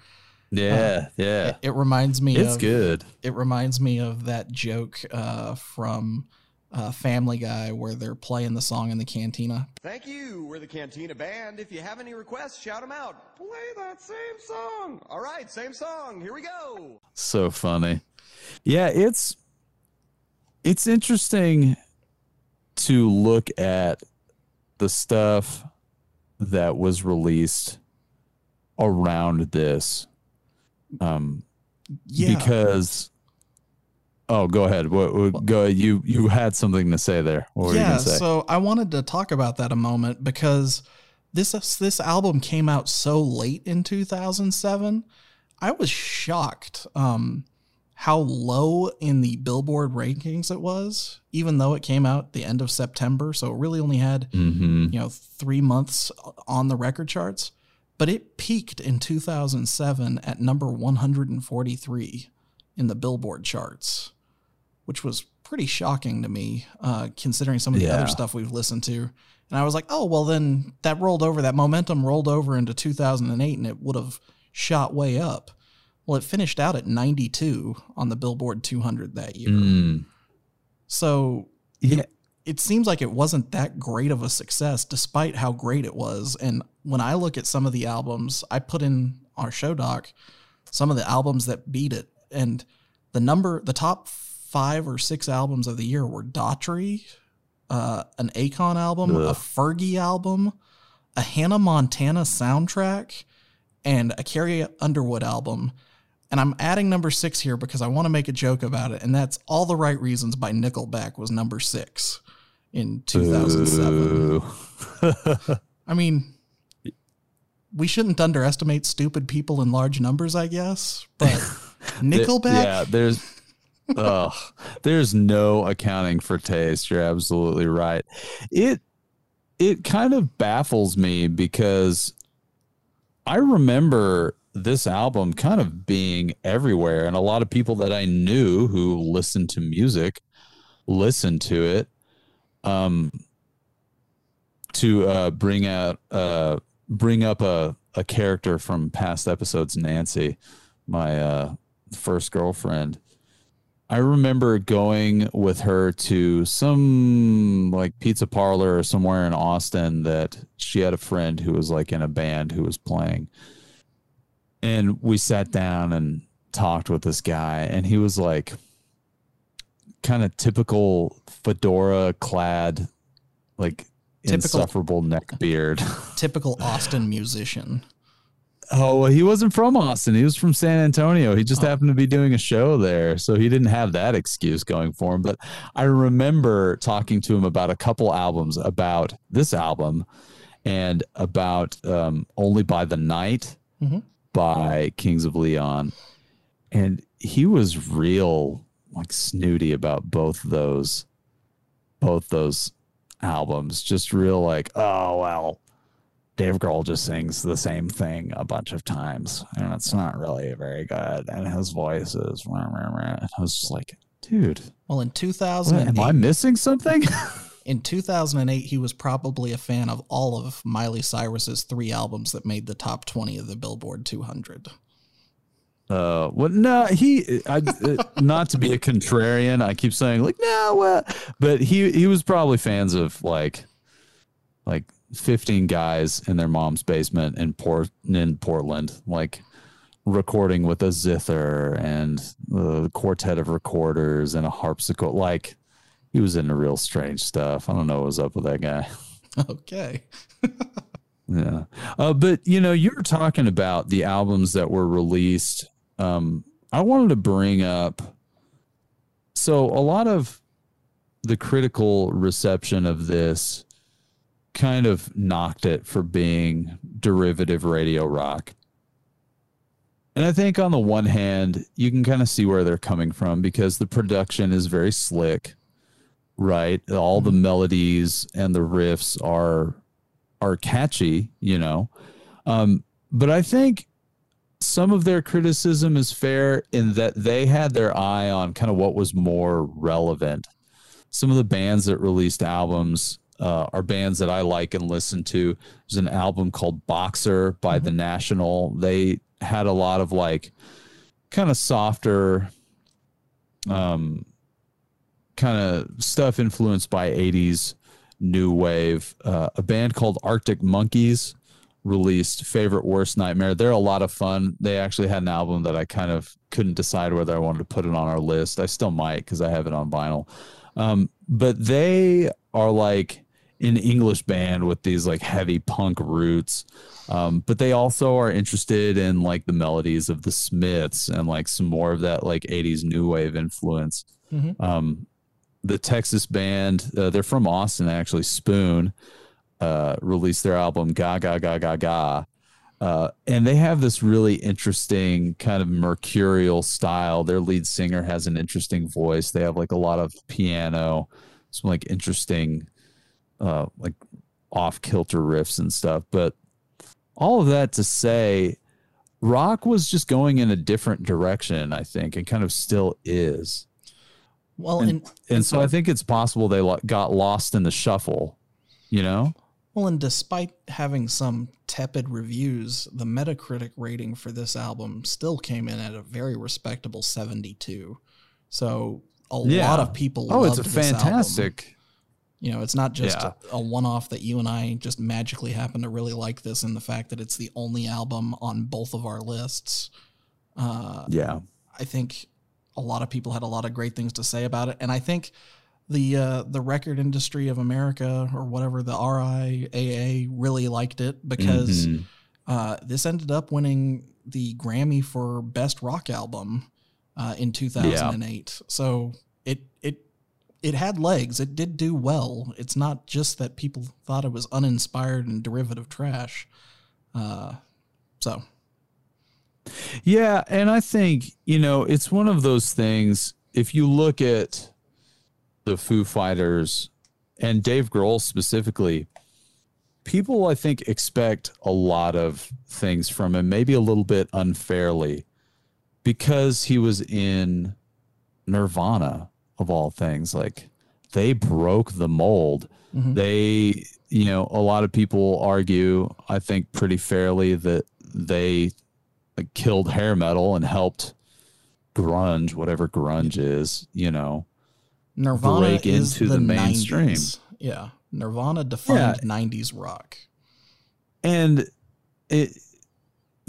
Yeah, yeah. It, it reminds me. It's of, good. It reminds me of that joke uh, from uh, Family Guy where they're playing the song in the cantina. Thank you. We're the Cantina Band. If you have any requests, shout them out. Play that same song. All right, same song. Here we go. So funny. Yeah, it's it's interesting to look at the stuff that was released around this um Yeah, because oh go ahead what, what go you you had something to say there what were yeah. say So I wanted to talk about that a moment because this this album came out so late in 2007. I was shocked um, how low in the Billboard rankings it was, even though it came out the end of September. So it really only had hmm you know three months on the record charts. But it peaked in 2007 at number 143 in the Billboard charts, which was pretty shocking to me, uh, considering some of the Yeah. other stuff we've listened to. And I was like, oh, well, then that rolled over, that momentum rolled over into 2008 and it would have shot way up. Well, it finished out at 92 on the Billboard 200 that year. Mm. So yeah it seems like it wasn't that great of a success despite how great it was. And when I look at some of the albums, I put in our show doc some of the albums that beat it. And the number, the top five or six albums of the year were Daughtry, uh, an Akon album, a Fergie album, a Hannah Montana soundtrack, and a Carrie Underwood album. And I'm adding number six here because I want to make a joke about it. And that's All the Right Reasons by Nickelback was number six in 2007. I mean, we shouldn't underestimate stupid people in large numbers, I guess. But Nickelback, Yeah, there's ugh, there's no accounting for taste. You're absolutely right. It it kind of baffles me because I remember this album kind of being everywhere and a lot of people that I knew who listened to music listened to it um to uh bring out uh bring up a a character from past episodes Nancy my uh first girlfriend I remember going with her to some like pizza parlor or somewhere in Austin that she had a friend who was like in a band who was playing. And we sat down and talked with this guy, and he was like kind of typical fedora clad, like Typical- insufferable neck beard. typical Austin musician. Oh, well, he wasn't from Austin. He was from San Antonio. He just happened to be doing a show there. So he didn't have that excuse going for him. But I remember talking to him about a couple albums, about this album and about um, Only by the Night Mhm. by Kings of Leon. And he was real like snooty about both those, both those albums. Just real like, oh, well, Dave Grohl just sings the same thing a bunch of times, and it's not really very good. And his voice is, rah, rah, rah. And I was just like, dude, Well, in what, 2008, am I missing something? in 2008, he was probably a fan of all of Miley Cyrus's three albums that made the top 20 of the Billboard 200. uh, well, no, he, I, uh, not to be a contrarian, I keep saying like, no, uh, but he, he was probably fans of like, like 15 guys in their mom's basement in Port, in Portland, like recording with a zither and a quartet of recorders and a harpsichord. Like he was into real strange stuff. I don't know what was up with that guy. Okay. Yeah. Uh, but you know, you were talking about the albums that were released. Um, I wanted to bring up so a lot of the critical reception of this kind of knocked it for being derivative radio rock. And I think on the one hand, you can kind of see where they're coming from because the production is very slick, right? All the melodies and the riffs are are catchy, you know. Um, but I think some of their criticism is fair in that they had their eye on kind of what was more relevant. Some of the bands that released albums uh, are bands that I like and listen to. There's an album called Boxer by The National. They had a lot of like kind of softer, um, kind of stuff influenced by 80s new wave. Uh, a band called Arctic Monkeys released Favorite Worst Nightmare. They're a lot of fun. They actually had an album that I kind of couldn't decide whether I wanted to put it on our list. I still might because I have it on vinyl. Um, but they are like an English band with these like heavy punk roots. Um, but they also are interested in like the melodies of the Smiths and like some more of that like 80s new wave influence. Mhm. Um, the Texas band, uh, they're from Austin actually, Spoon, uh, released their album Ga Ga Ga Ga Ga. Uh, and they have this really interesting kind of mercurial style. Their lead singer has an interesting voice. They have like a lot of piano, some like interesting, uh, like off kilter riffs and stuff. But all of that to say, rock was just going in a different direction, I think, and kind of still is. Well, And, and, and so I think it's possible they lo- got lost in the shuffle, you know? well, and despite having some tepid reviews, the Metacritic rating for this album still came in at a very respectable 72. So a Yeah. lot of people. Oh, it's a this album. You know, it's not just Yeah. a, a one-off that you and I just magically happen to really like this, and the fact that it's the only album on both of our lists. Uh, Yeah. I think a lot of people had a lot of great things to say about it, and I think the uh, the record industry of America or whatever the RIAA really liked it because Mhm. uh, this ended up winning the Grammy for Best Rock Album uh, in 2008. So it it it had legs. It did do well. It's not just that people thought it was uninspired and derivative trash. Uh, so Yeah, and I think, you know, it's one of those things if you look at the Foo Fighters and Dave Grohl specifically, people I think expect a lot of things from him, maybe a little bit unfairly because he was in Nirvana of all things. Like they broke the mold. Mhm. They, you know, a lot of people argue, I think pretty fairly that they like killed hair metal and helped grunge, whatever grunge is, you know. Nirvana break into the, the mainstream. 90s. Yeah, Nirvana defined '90s rock. and it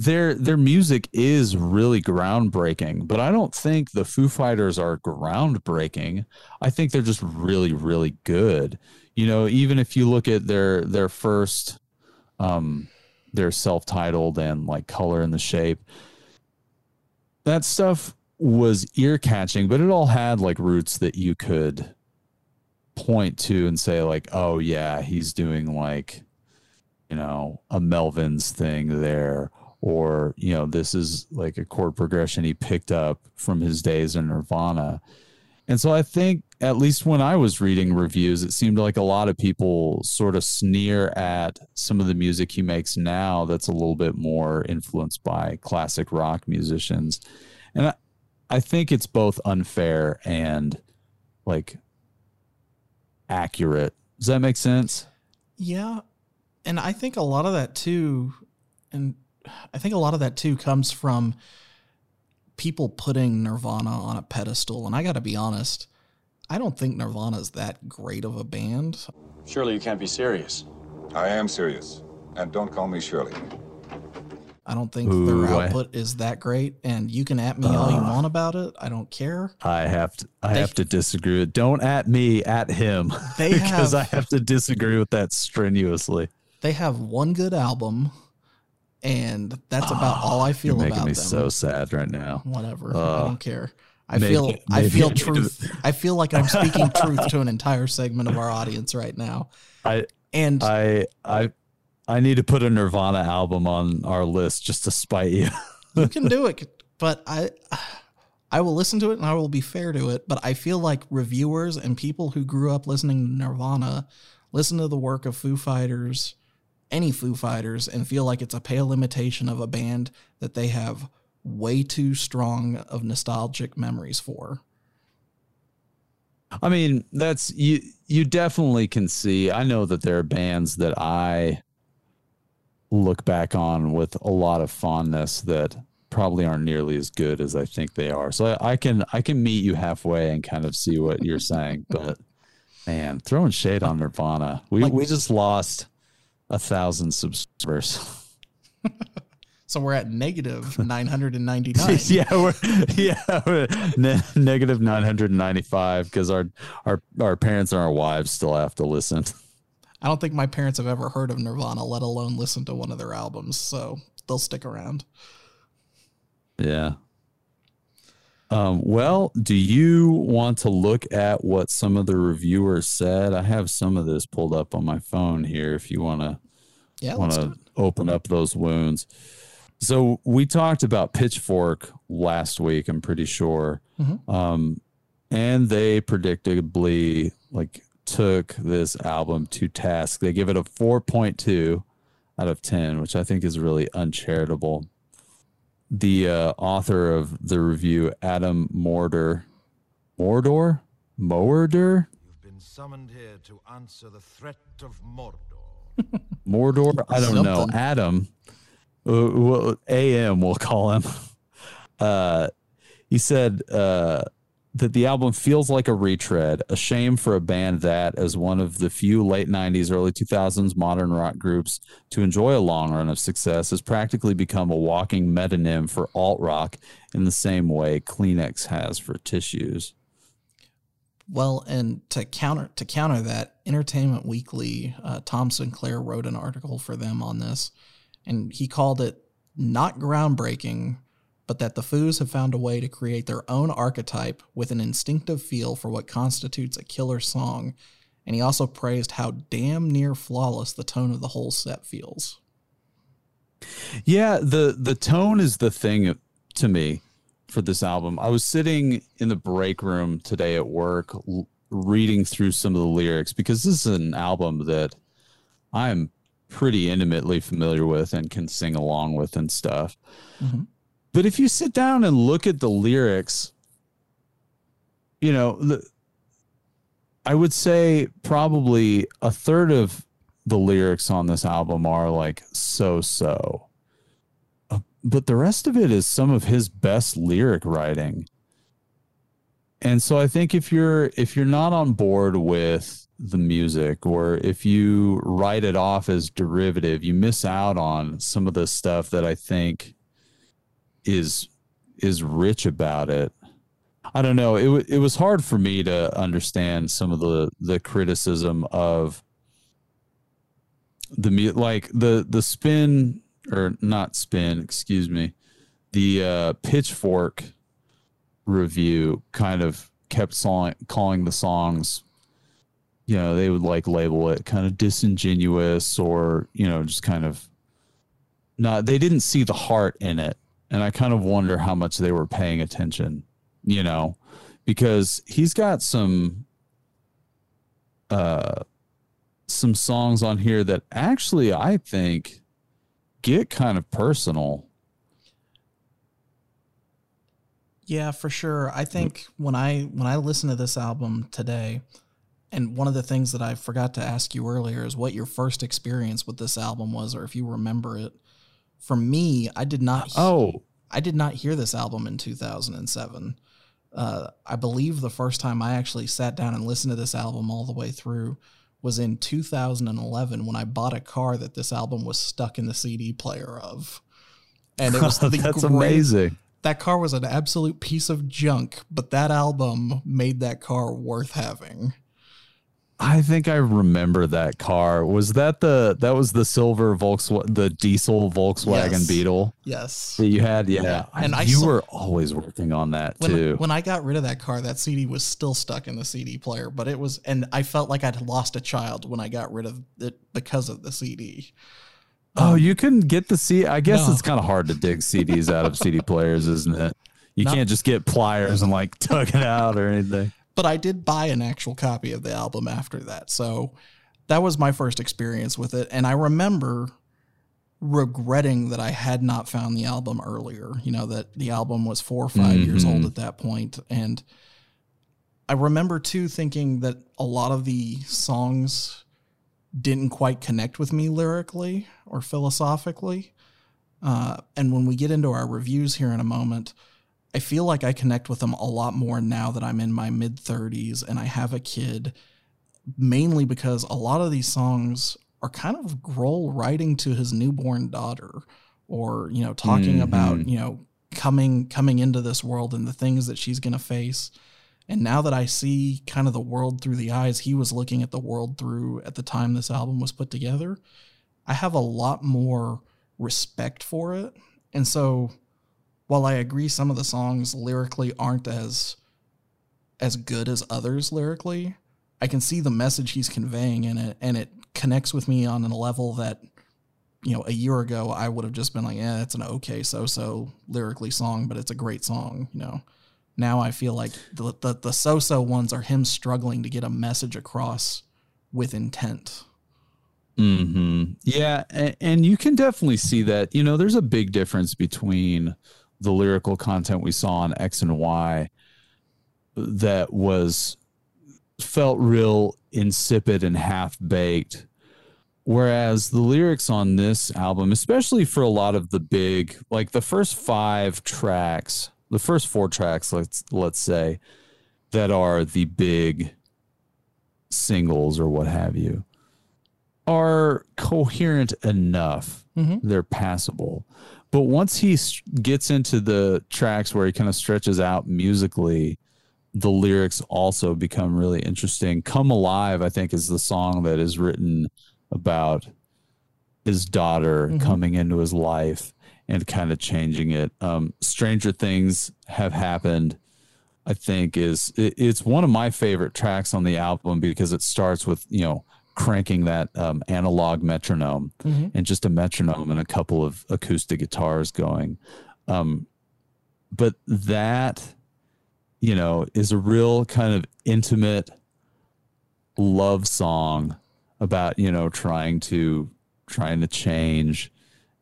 their their music is really groundbreaking but i don't think the foo fighters are groundbreaking. I think they're just really really good. You know even if you look at their their first um their self-titled and like color and the shape that stuff was ear catching but it all had like roots that you could point to and say like oh yeah he's doing like you know, a Melvins thing there, or, you know, this is like a chord progression he picked up from his days in Nirvana. And so I think, at least when I was reading reviews, it seemed like a lot of people sort of sneer at some of the music he makes now that's a little bit more influenced by classic rock musicians. And I, I think it's both unfair and like accurate. Does that make sense? Yeah, and I think a lot of that too, and I think a lot of that too comes from people putting Nirvana on a pedestal. And I got to be honest, I don't think Nirvana is that great of a band. Surely you can't be serious. I am serious. And don't call me Shirley. I don't think Ooh, their I- output is that great. And you can at me all you uh, want about it. I don't care. I have to I They- have to disagree. Don't at me, at him. They because I have- have to disagree with that strenuously. They have one good album, and that's about all I feel You're making about me them. so sad right now. whatever. I Uh, don't care. I maybe- feel I maybe feel I to- truth. I feel like I'm speaking truth to an entire segment of our audience right now. I And I I I need to put a Nirvana album on our list just to spite you. you can do it, but I I will listen to it and I will be fair to it, but I feel like reviewers and people who grew up listening to Nirvana listen to the work of Foo Fighters any Foo Fighters and feel like it's a pale imitation of a band that they have way too strong of nostalgic memories for. I mean, that's you you definitely can see. I know that there are bands that I look back on with a lot of fondness that probably aren't nearly as good as I think they are. So I, I can I can meet you halfway and kind of see what you're saying. But man, throwing shade on Nirvana. We Like- we just lost a thousand subscribers. So we're at negative 999. yeah, we're, yeah, we're ne- negative nine hundred and ninety five because our our our parents and our wives still have to listen. I don't think my parents have ever heard of Nirvana, let alone listen to one of their albums, so they'll stick around. Yeah. Um, well, do you want to look at what some of the reviewers said? I have some of this pulled up on my phone here. If you want to Yeah, want to open up those wounds. So we talked about Pitchfork last week. I'm pretty sure, Mhm. um, and they predictably like took this album to task. They give it a 4.2 out of 10, which I think is really uncharitable. The uh, author of the review, Adam Moerder, Mordor, Mordor, You've been summoned here to answer the threat of Mordor. Mordor. I don't know. Adam, uh, well, AM, we'll call him. Uh, he said uh, that the album feels like a retread, a shame for a band that, as one of the few late 90s, early 2000s modern rock groups to enjoy a long run of success, has practically become a walking metonym for alt rock in the same way Kleenex has for tissues. Well, and to counter to counter that, Entertainment Weekly, uh, Tom Sinclair wrote an article for them on this, and he called it not groundbreaking, but that the Foos have found a way to create their own archetype with an instinctive feel for what constitutes a killer song. And he also praised how damn near flawless the tone of the whole set feels. Yeah, the the tone is the thing to me for this album. I was sitting in the break room today at work l- reading through some of the lyrics because this is an album that I'm pretty intimately familiar with and can sing along with and stuff. Mhm. But if you sit down and look at the lyrics, you know, the, I would say probably a third of the lyrics on this album are like so so. Uh, But the rest of it is some of his best lyric writing. And so I think if you're if you're not on board with the music or if you write it off as derivative, you miss out on some of the stuff that I think is is rich about it. I don't know. It it was hard for me to understand some of the the criticism of the like the the spin or not spin, excuse me, the uh, pitchfork review kind of kept song, calling the songs. You know, they would like label it kind of disingenuous or you know just kind of not. They didn't see the heart in it, and I kind of wonder how much they were paying attention. You know, because he's got some uh some songs on here that actually I think get kind of personal. Yeah, for sure. I think when I when I listen to this album today, and one of the things that I forgot to ask you earlier is what your first experience with this album was, or if you remember it. For me, I did not. Oh, I did not hear this album in 2007. Uh, I believe the first time I actually sat down and listened to this album all the way through was in 2011 when I bought a car that this album was stuck in the CD player of. And it was the that's great- amazing. that car was an absolute piece of junk, but that album made that car worth having. I think I remember that car. Was that the that was the silver Volkswagen, the diesel Volkswagen Yes. Beetle Yes. that you had? Yeah, And I you saw- were always working on that When, too. when I got rid of that car, that CD was still stuck in the CD player, but it was, and I felt like I'd lost a child when I got rid of it because of the CD. oh, um, you couldn't get the C. I guess No. it's kind of hard to dig CDs out of CD players, isn't it? You No. can't just get pliers and like tug it out or anything. But I did buy an actual copy of the album after that. So that was my first experience with it. And I remember regretting that I had not found the album earlier. You know, that the album was four or 5 years old at that point, And I remember too thinking that a lot of the songs didn't quite connect with me lyrically or philosophically. Uh, and when we get into our reviews here in a moment, I feel like I connect with them a lot more now that I'm in my mid 30s and I have a kid, mainly because a lot of these songs are kind of Grohl writing to his newborn daughter or, you know, talking mm-hmm. about, you know, coming coming into this world and the things that she's going to face. And now that I see kind of the world through the eyes he was looking at the world through at the time this album was put together, I have a lot more respect for it. And so while I agree some of the songs lyrically aren't as as good as others lyrically, I can see the message he's conveying in it and it connects with me on a level that you know, a year ago I would have just been like, yeah, it's an okay so-so lyrically song, but it's a great song, you know. Now I feel like the, the, the so-so ones are him struggling to get a message across with intent. Hmm. Yeah, and, and you can definitely see that. You know, there's a big difference between the lyrical content we saw on X and Y that was felt real insipid and half baked. Whereas the lyrics on this album, especially for a lot of the big, like the first five tracks, the first four tracks, let's let's say, that are the big singles or what have you, are coherent enough. Mm-hmm. They're passable. But once he gets into the tracks where he kind of stretches out musically, the lyrics also become really interesting. Come Alive, I think, is the song that is written about his daughter mm-hmm. coming into his life and kind of changing it. Um, Stranger Things have happened. I think is it, it's one of my favorite tracks on the album because it starts with you know cranking that um, analog metronome mm-hmm. and just a metronome and a couple of acoustic guitars going. Um, but that, you know, is a real kind of intimate love song about, you know, trying to, trying to change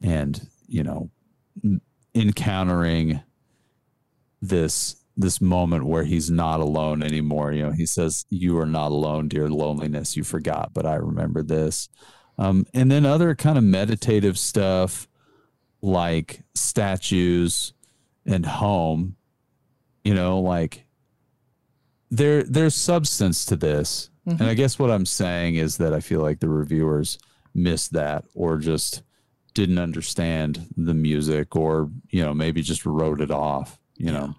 and, you know, encountering this this moment where he's not alone anymore. You know, he says, "You are not alone, dear loneliness. You forgot, but I remember this." Um, and then other kind of meditative stuff like statues and home. You know, like there there's substance to this. Mm-hmm. And I guess what I'm saying is that I feel like the reviewers missed that or just didn't understand the music or, you know, maybe just wrote it off, you know.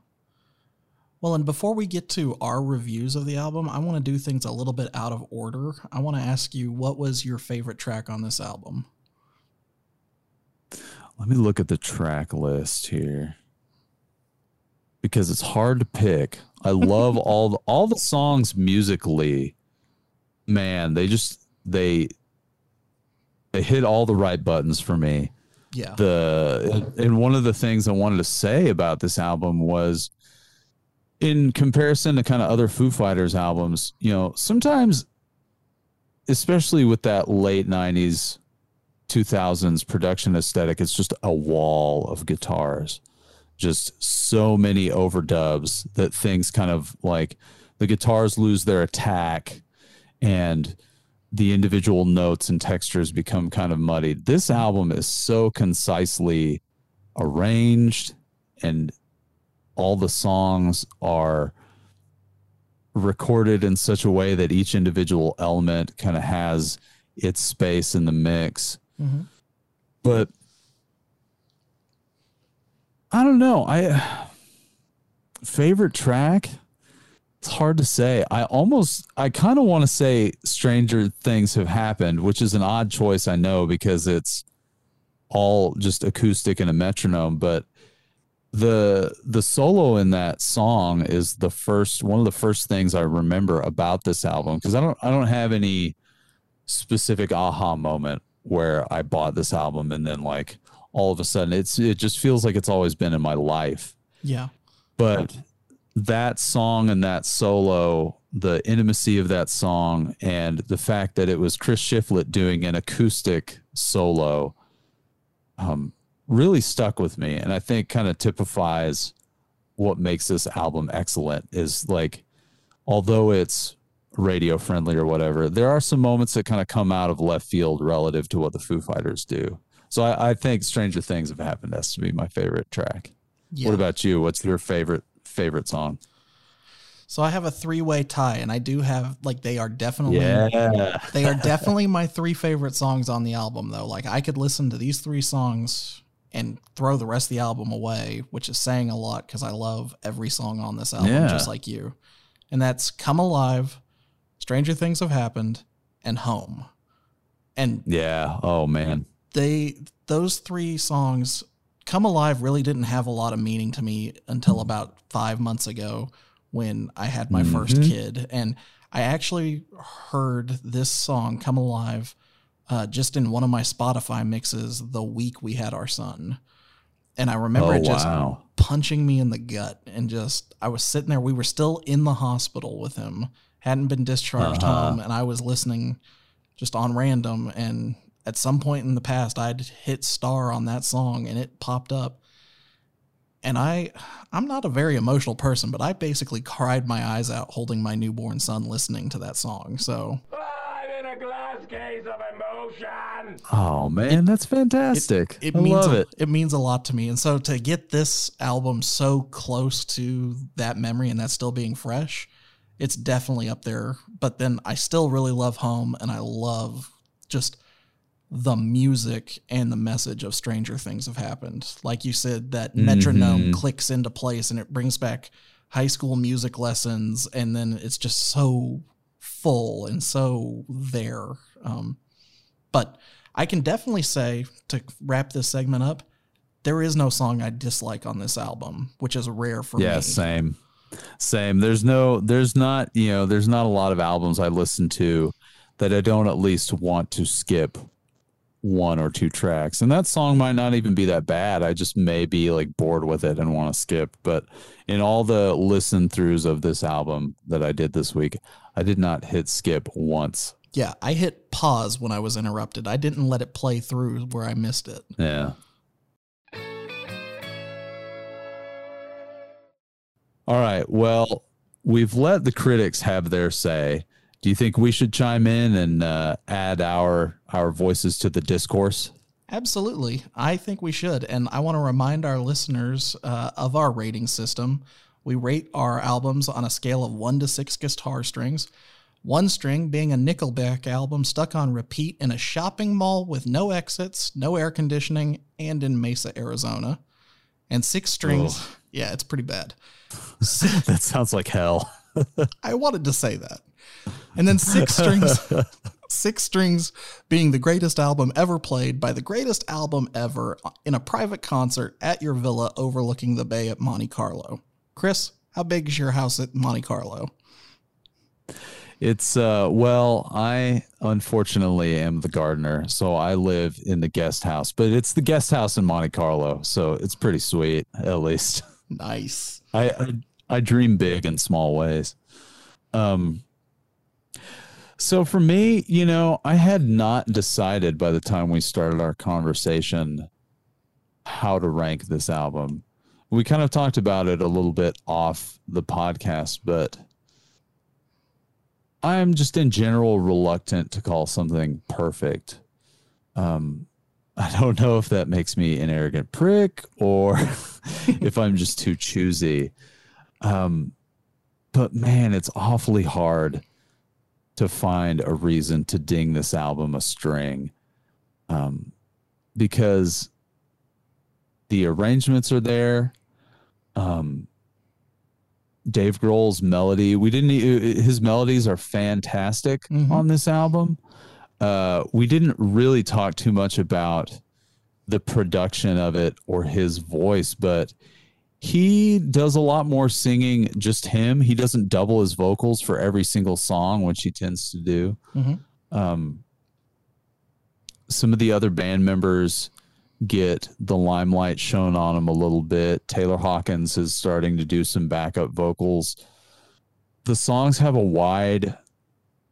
Well, and before we get to our reviews of the album, I want to do things a little bit out of order. I want to ask you, what was your favorite track on this album? Let me look at the track list here because it's hard to pick. I love all the, all the songs musically. Man, they just they they hit all the right buttons for me. Yeah. The and one of the things I wanted to say about this album was in comparison to kind of other Foo Fighters albums, you know, sometimes, especially with that late 90s, 2000s production aesthetic, it's just a wall of guitars. Just so many overdubs that things kind of like the guitars lose their attack and the individual notes and textures become kind of muddied. This album is so concisely arranged and all the songs are recorded in such a way that each individual element kind of has its space in the mix. Mm-hmm. But I don't know. I favorite track. It's hard to say. I almost, I kind of want to say Stranger Things Have Happened, which is an odd choice, I know, because it's all just acoustic and a metronome. But the the solo in that song is the first one of the first things I remember about this album because I don't I don't have any specific aha moment where I bought this album and then like all of a sudden it's it just feels like it's always been in my life. Yeah. But that song and that solo the intimacy of that song and the fact that it was Chris Shiflett doing an acoustic solo um, really stuck with me. And I think kind of typifies what makes this album excellent is like, although it's radio friendly or whatever, there are some moments that kind of come out of left field relative to what the Foo Fighters do. So I, I think Stranger Things Have Happened has to be my favorite track. Yeah. What about you? What's your favorite favorite song? So I have a three way tie, and I do have like they are definitely Yeah. they are definitely my three favorite songs on the album though. Like I could listen to these three songs and throw the rest of the album away, which is saying a lot because I love every song on this album Yeah. just like you. And that's Come Alive, Stranger Things Have Happened, and Home. And Yeah. Oh man. they those three songs come alive really didn't have a lot of meaning to me until about five months ago when i had my first Mhm. kid and i actually heard this song come alive uh, just in one of my spotify mixes the week we had our son and i remember oh it just wow. punching me in the gut and just I was sitting there we were still in the hospital with him hadn't been discharged Uh-huh. home and I was listening just on random and at some point in the past I'd hit star on that song and it popped up and I I'm not a very emotional person but I basically cried my eyes out holding my newborn son listening to that song so I'm in a glass case of emotion. Oh man, that's fantastic. it I means love a, it. it means a lot to me and so to get this album so close to that memory and that still being fresh it's definitely up there but then i still really love home and i love just the music and the message of stranger things have happened like you said that metronome Mhm. clicks into place and it brings back high school music lessons and then it's just so full and so there um, but I can definitely say to wrap this segment up, there is no song I dislike on this album, which is rare for yeah, me. Yeah, same. Same. There's no there's not, you know, there's not a lot of albums I listen to that I don't at least want to skip one or two tracks. And that song might not even be that bad. I just may be like bored with it and want to skip. But in all the listen throughs of this album that I did this week, I did not hit skip once. Yeah, I hit pause when I was interrupted. I didn't let it play through where I missed it. Yeah. All right. Well, we've let the critics have their say. Do you think we should chime in and uh, add our our voices to the discourse? Absolutely. I think we should. And I want to remind our listeners uh, of our rating system. We rate our albums on a scale of one to six guitar strings. One string being a Nickelback album stuck on repeat in a shopping mall with no exits, no air conditioning, and in Mesa, Arizona. And six strings. Yeah, it's pretty bad. that sounds like hell. I wanted to say that. And then six strings, six strings being the greatest album ever played by the greatest album ever in a private concert at your villa overlooking the bay at Monte Carlo. Chris, how big is your house at Monte Carlo? It's uh well, I unfortunately am the gardener, so I live in the guest house, but it's the guest house in Monte Carlo, so it's pretty sweet at least. Nice. I, I I dream big in small ways. Um so for me, you know, I had not decided by the time we started our conversation how to rank this album. We kind of talked about it a little bit off the podcast, but I'm just in general reluctant to call something perfect. Um I don't know if that makes me an arrogant prick or if I'm just too choosy. Um, but man, it's awfully hard to find a reason to ding this album a string. Um, because the arrangements are there. Um, Dave Grohl's melody, we didn't, his melodies are fantastic Mhm. on this album uh, we didn't really talk too much about the production of it or his voice, but he does a lot more singing just him. He doesn't double his vocals for every single song, which he tends to do. Mhm. Um, some of the other band members get the limelight shown on them a little bit. Taylor Hawkins is starting to do some backup vocals. the songs have a wide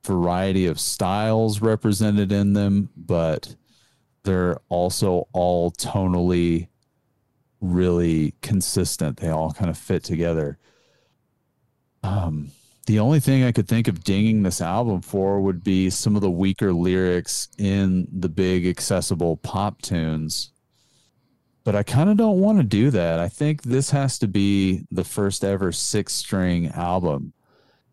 variety of styles represented in them, but they're also all tonally really consistent. They all kind of fit together. Um, the only thing I could think of dinging this album for would be some of the weaker lyrics in the big accessible pop tunes. But I kind of don't want to do that. I think this has to be the first ever six string album.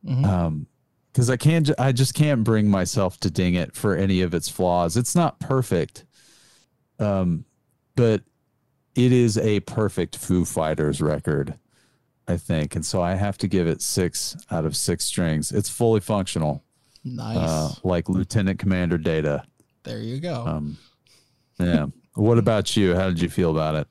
Mhm. Um, because I can't, I just can't bring myself to ding it for any of its flaws. It's not perfect, um, but it is a perfect Foo Fighters record, I think, and so I have to give it six out of six strings. It's fully functional, nice. uh, like Lieutenant Commander Data. there you go. Um, yeah. What about you? How did you feel about it?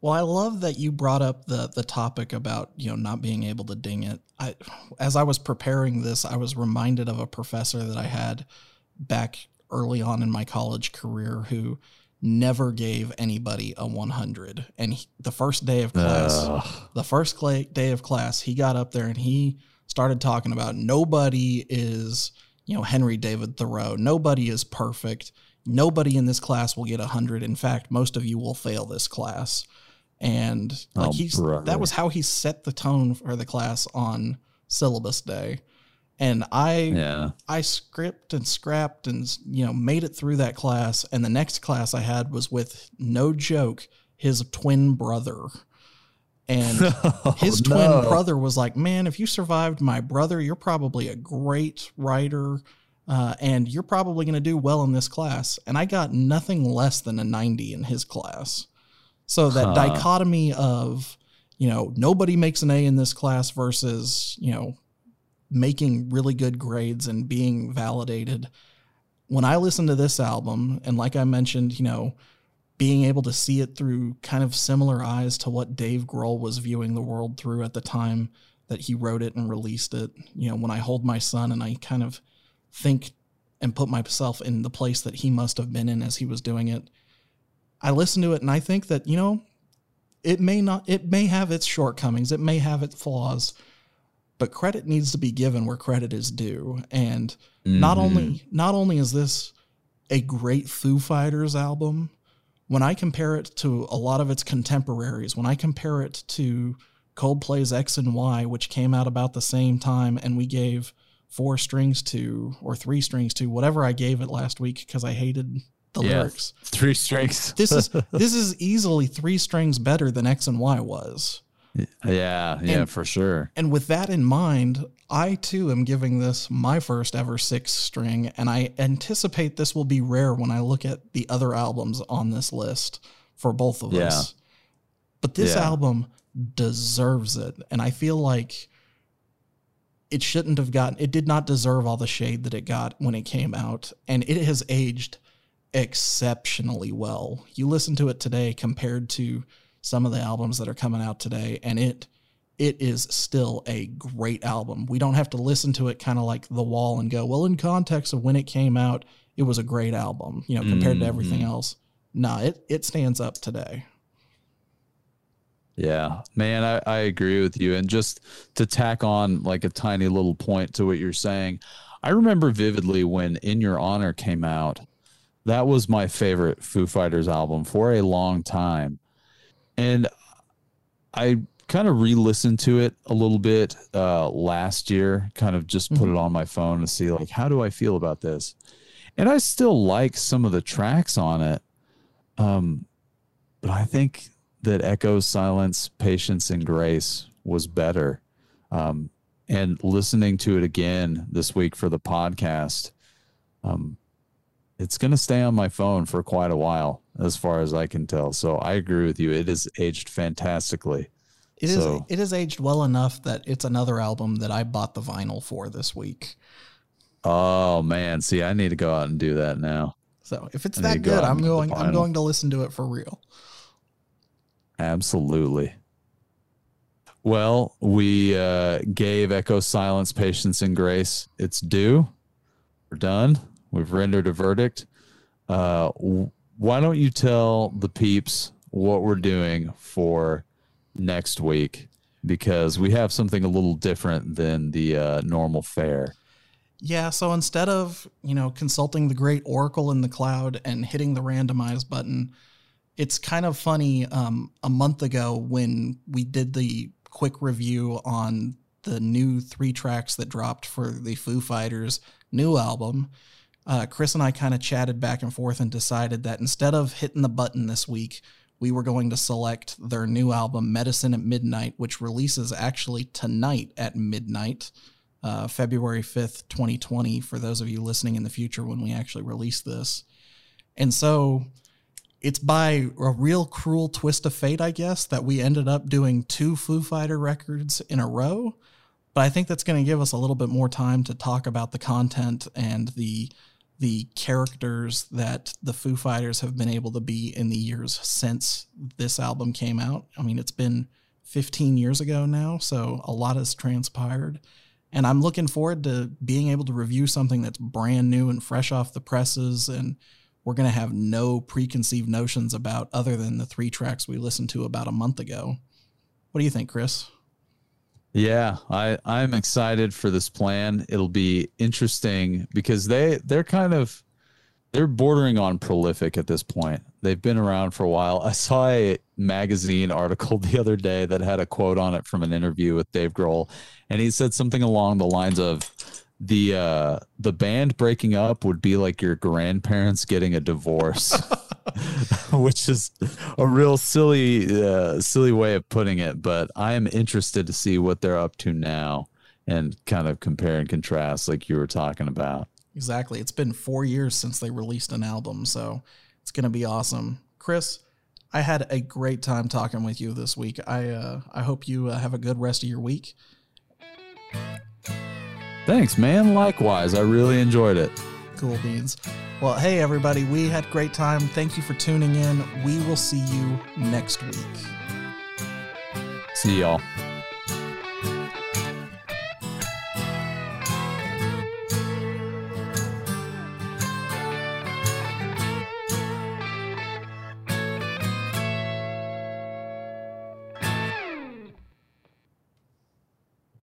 Well, I love that you brought up the the topic about you know not being able to ding it. I, as I was preparing this, I was reminded of a professor that I had back early on in my college career who never gave anybody a 100. And he, the first day of class, Ugh. the first cla day of class, he got up there and he started talking about nobody is, you know, Henry David Thoreau. Nobody is perfect. Nobody in this class will get a hundred. In fact, most of you will fail this class. And like Oh, he's brother. that was how he set the tone for the class on syllabus day. And I Yeah. I script and scrapped and you know made it through that class and the next class I had was with no joke his twin brother. And oh, his twin no. brother was like, "Man, if you survived my brother, you're probably a great writer uh, and you're probably going to do well in this class." And I got nothing less than a 90 in his class. So that Huh. dichotomy of, you know, nobody makes an A in this class versus, you know, making really good grades and being validated. When I listen to this album, and like I mentioned, you know, being able to see it through kind of similar eyes to what Dave Grohl was viewing the world through at the time that he wrote it and released it. You know, when I hold my son and I kind of think and put myself in the place that he must have been in as he was doing it, I listen to it and I think that, you know, it may not, it may have its shortcomings, it may have its flaws, but credit needs to be given where credit is due. And not Mhm. only, not only is this a great Foo Fighters album, when I compare it to a lot of its contemporaries, when I compare it to Coldplay's X and Y, which came out about the same time, and we gave four strings to or three strings to whatever I gave it last week because I hated the Yeah. lyrics. Three strings. This is this is easily three strings better than X and Y was. yeah, yeah, And- for sure. And with that in mind, I too am giving this my first ever six string, and I anticipate this will be rare when I look at the other albums on this list for both of Yeah. us. But this Yeah. album deserves it, and I feel like it shouldn't have gotten it did not deserve all the shade that it got when it came out, and it has aged exceptionally well. You listen to it today compared to some of the albums that are coming out today, and it it is still a great album. We don't have to listen to it kind of like The Wall and go, well, in context of when it came out, it was a great album, you know, compared to mm-hmm. everything else. Nah, it it stands up today. Yeah, man, I, I agree with you. And just to tack on like a tiny little point to what you're saying, I remember vividly when In Your Honor came out. That was my favorite Foo Fighters album for a long time. And I kind of re listened to it a little bit uh, last year, kind of just put it on my phone to see, like, how do I feel about this? And I still like some of the tracks on it. Um, but I think that Echoes Silence, Patience, and Grace was better. Um, and listening to it again this week for the podcast, um, it's going to stay on my phone for quite a while, as far as I can tell. So I agree with you. It is aged fantastically. It is So- it is aged well enough that it's another album that I bought the vinyl for this week. Oh man, see, I need to go out and do that now. So if it's I that good, I'm and get the going I'm going to listen to it for real. Absolutely. Well, we uh, gave Echo Silence, Patience, and Grace its due. We're done. We've rendered a verdict. Uh, why don't you tell the peeps what we're doing for next week? because we have something a little different than the uh, normal fare. Yeah, so instead of, you know, consulting the great oracle in the cloud and hitting the randomize button, it's kind of funny. Um, a month ago, when we did the quick review on the new three tracks that dropped for the Foo Fighters new album, uh, Chris and I kind of chatted back and forth and decided that instead of hitting the button this week, we were going to select their new album, Medicine at Midnight, which releases actually tonight at midnight, uh, February 5th, 2020, for those of you listening in the future when we actually release this. And so it's by a real cruel twist of fate, I guess, that we ended up doing two Foo Fighter records in a row. But I think that's going to give us a little bit more time to talk about the content and the the characters that the Foo Fighters have been able to be in the years since this album came out. I mean, it's been 15 years ago now, so a lot has transpired. And I'm looking forward to being able to review something that's brand new and fresh off the presses. And we're going to have no preconceived notions about other than the three tracks we listened to about a month ago. What do you think, Chris? Yeah, I I'm excited for this plan. It'll be interesting because they they're kind of they're bordering on prolific at this point. They've been around for a while. I saw a magazine article the other day that had a quote on it from an interview with Dave Grohl, and he said something along the lines of the uh the band breaking up would be like your grandparents getting a divorce. which is a real silly, uh, silly way of putting it. But I am interested to see what they're up to now and kind of compare and contrast, like you were talking about. Exactly. It's been four years since they released an album, so it's going to be awesome. Chris, I had a great time talking with you this week. I uh, I hope you uh, have a good rest of your week. Thanks, man. Likewise, I really enjoyed it. Cool beans. Well, hey, everybody, we had a great time. Thank you for tuning in. We will see you next week. See y'all.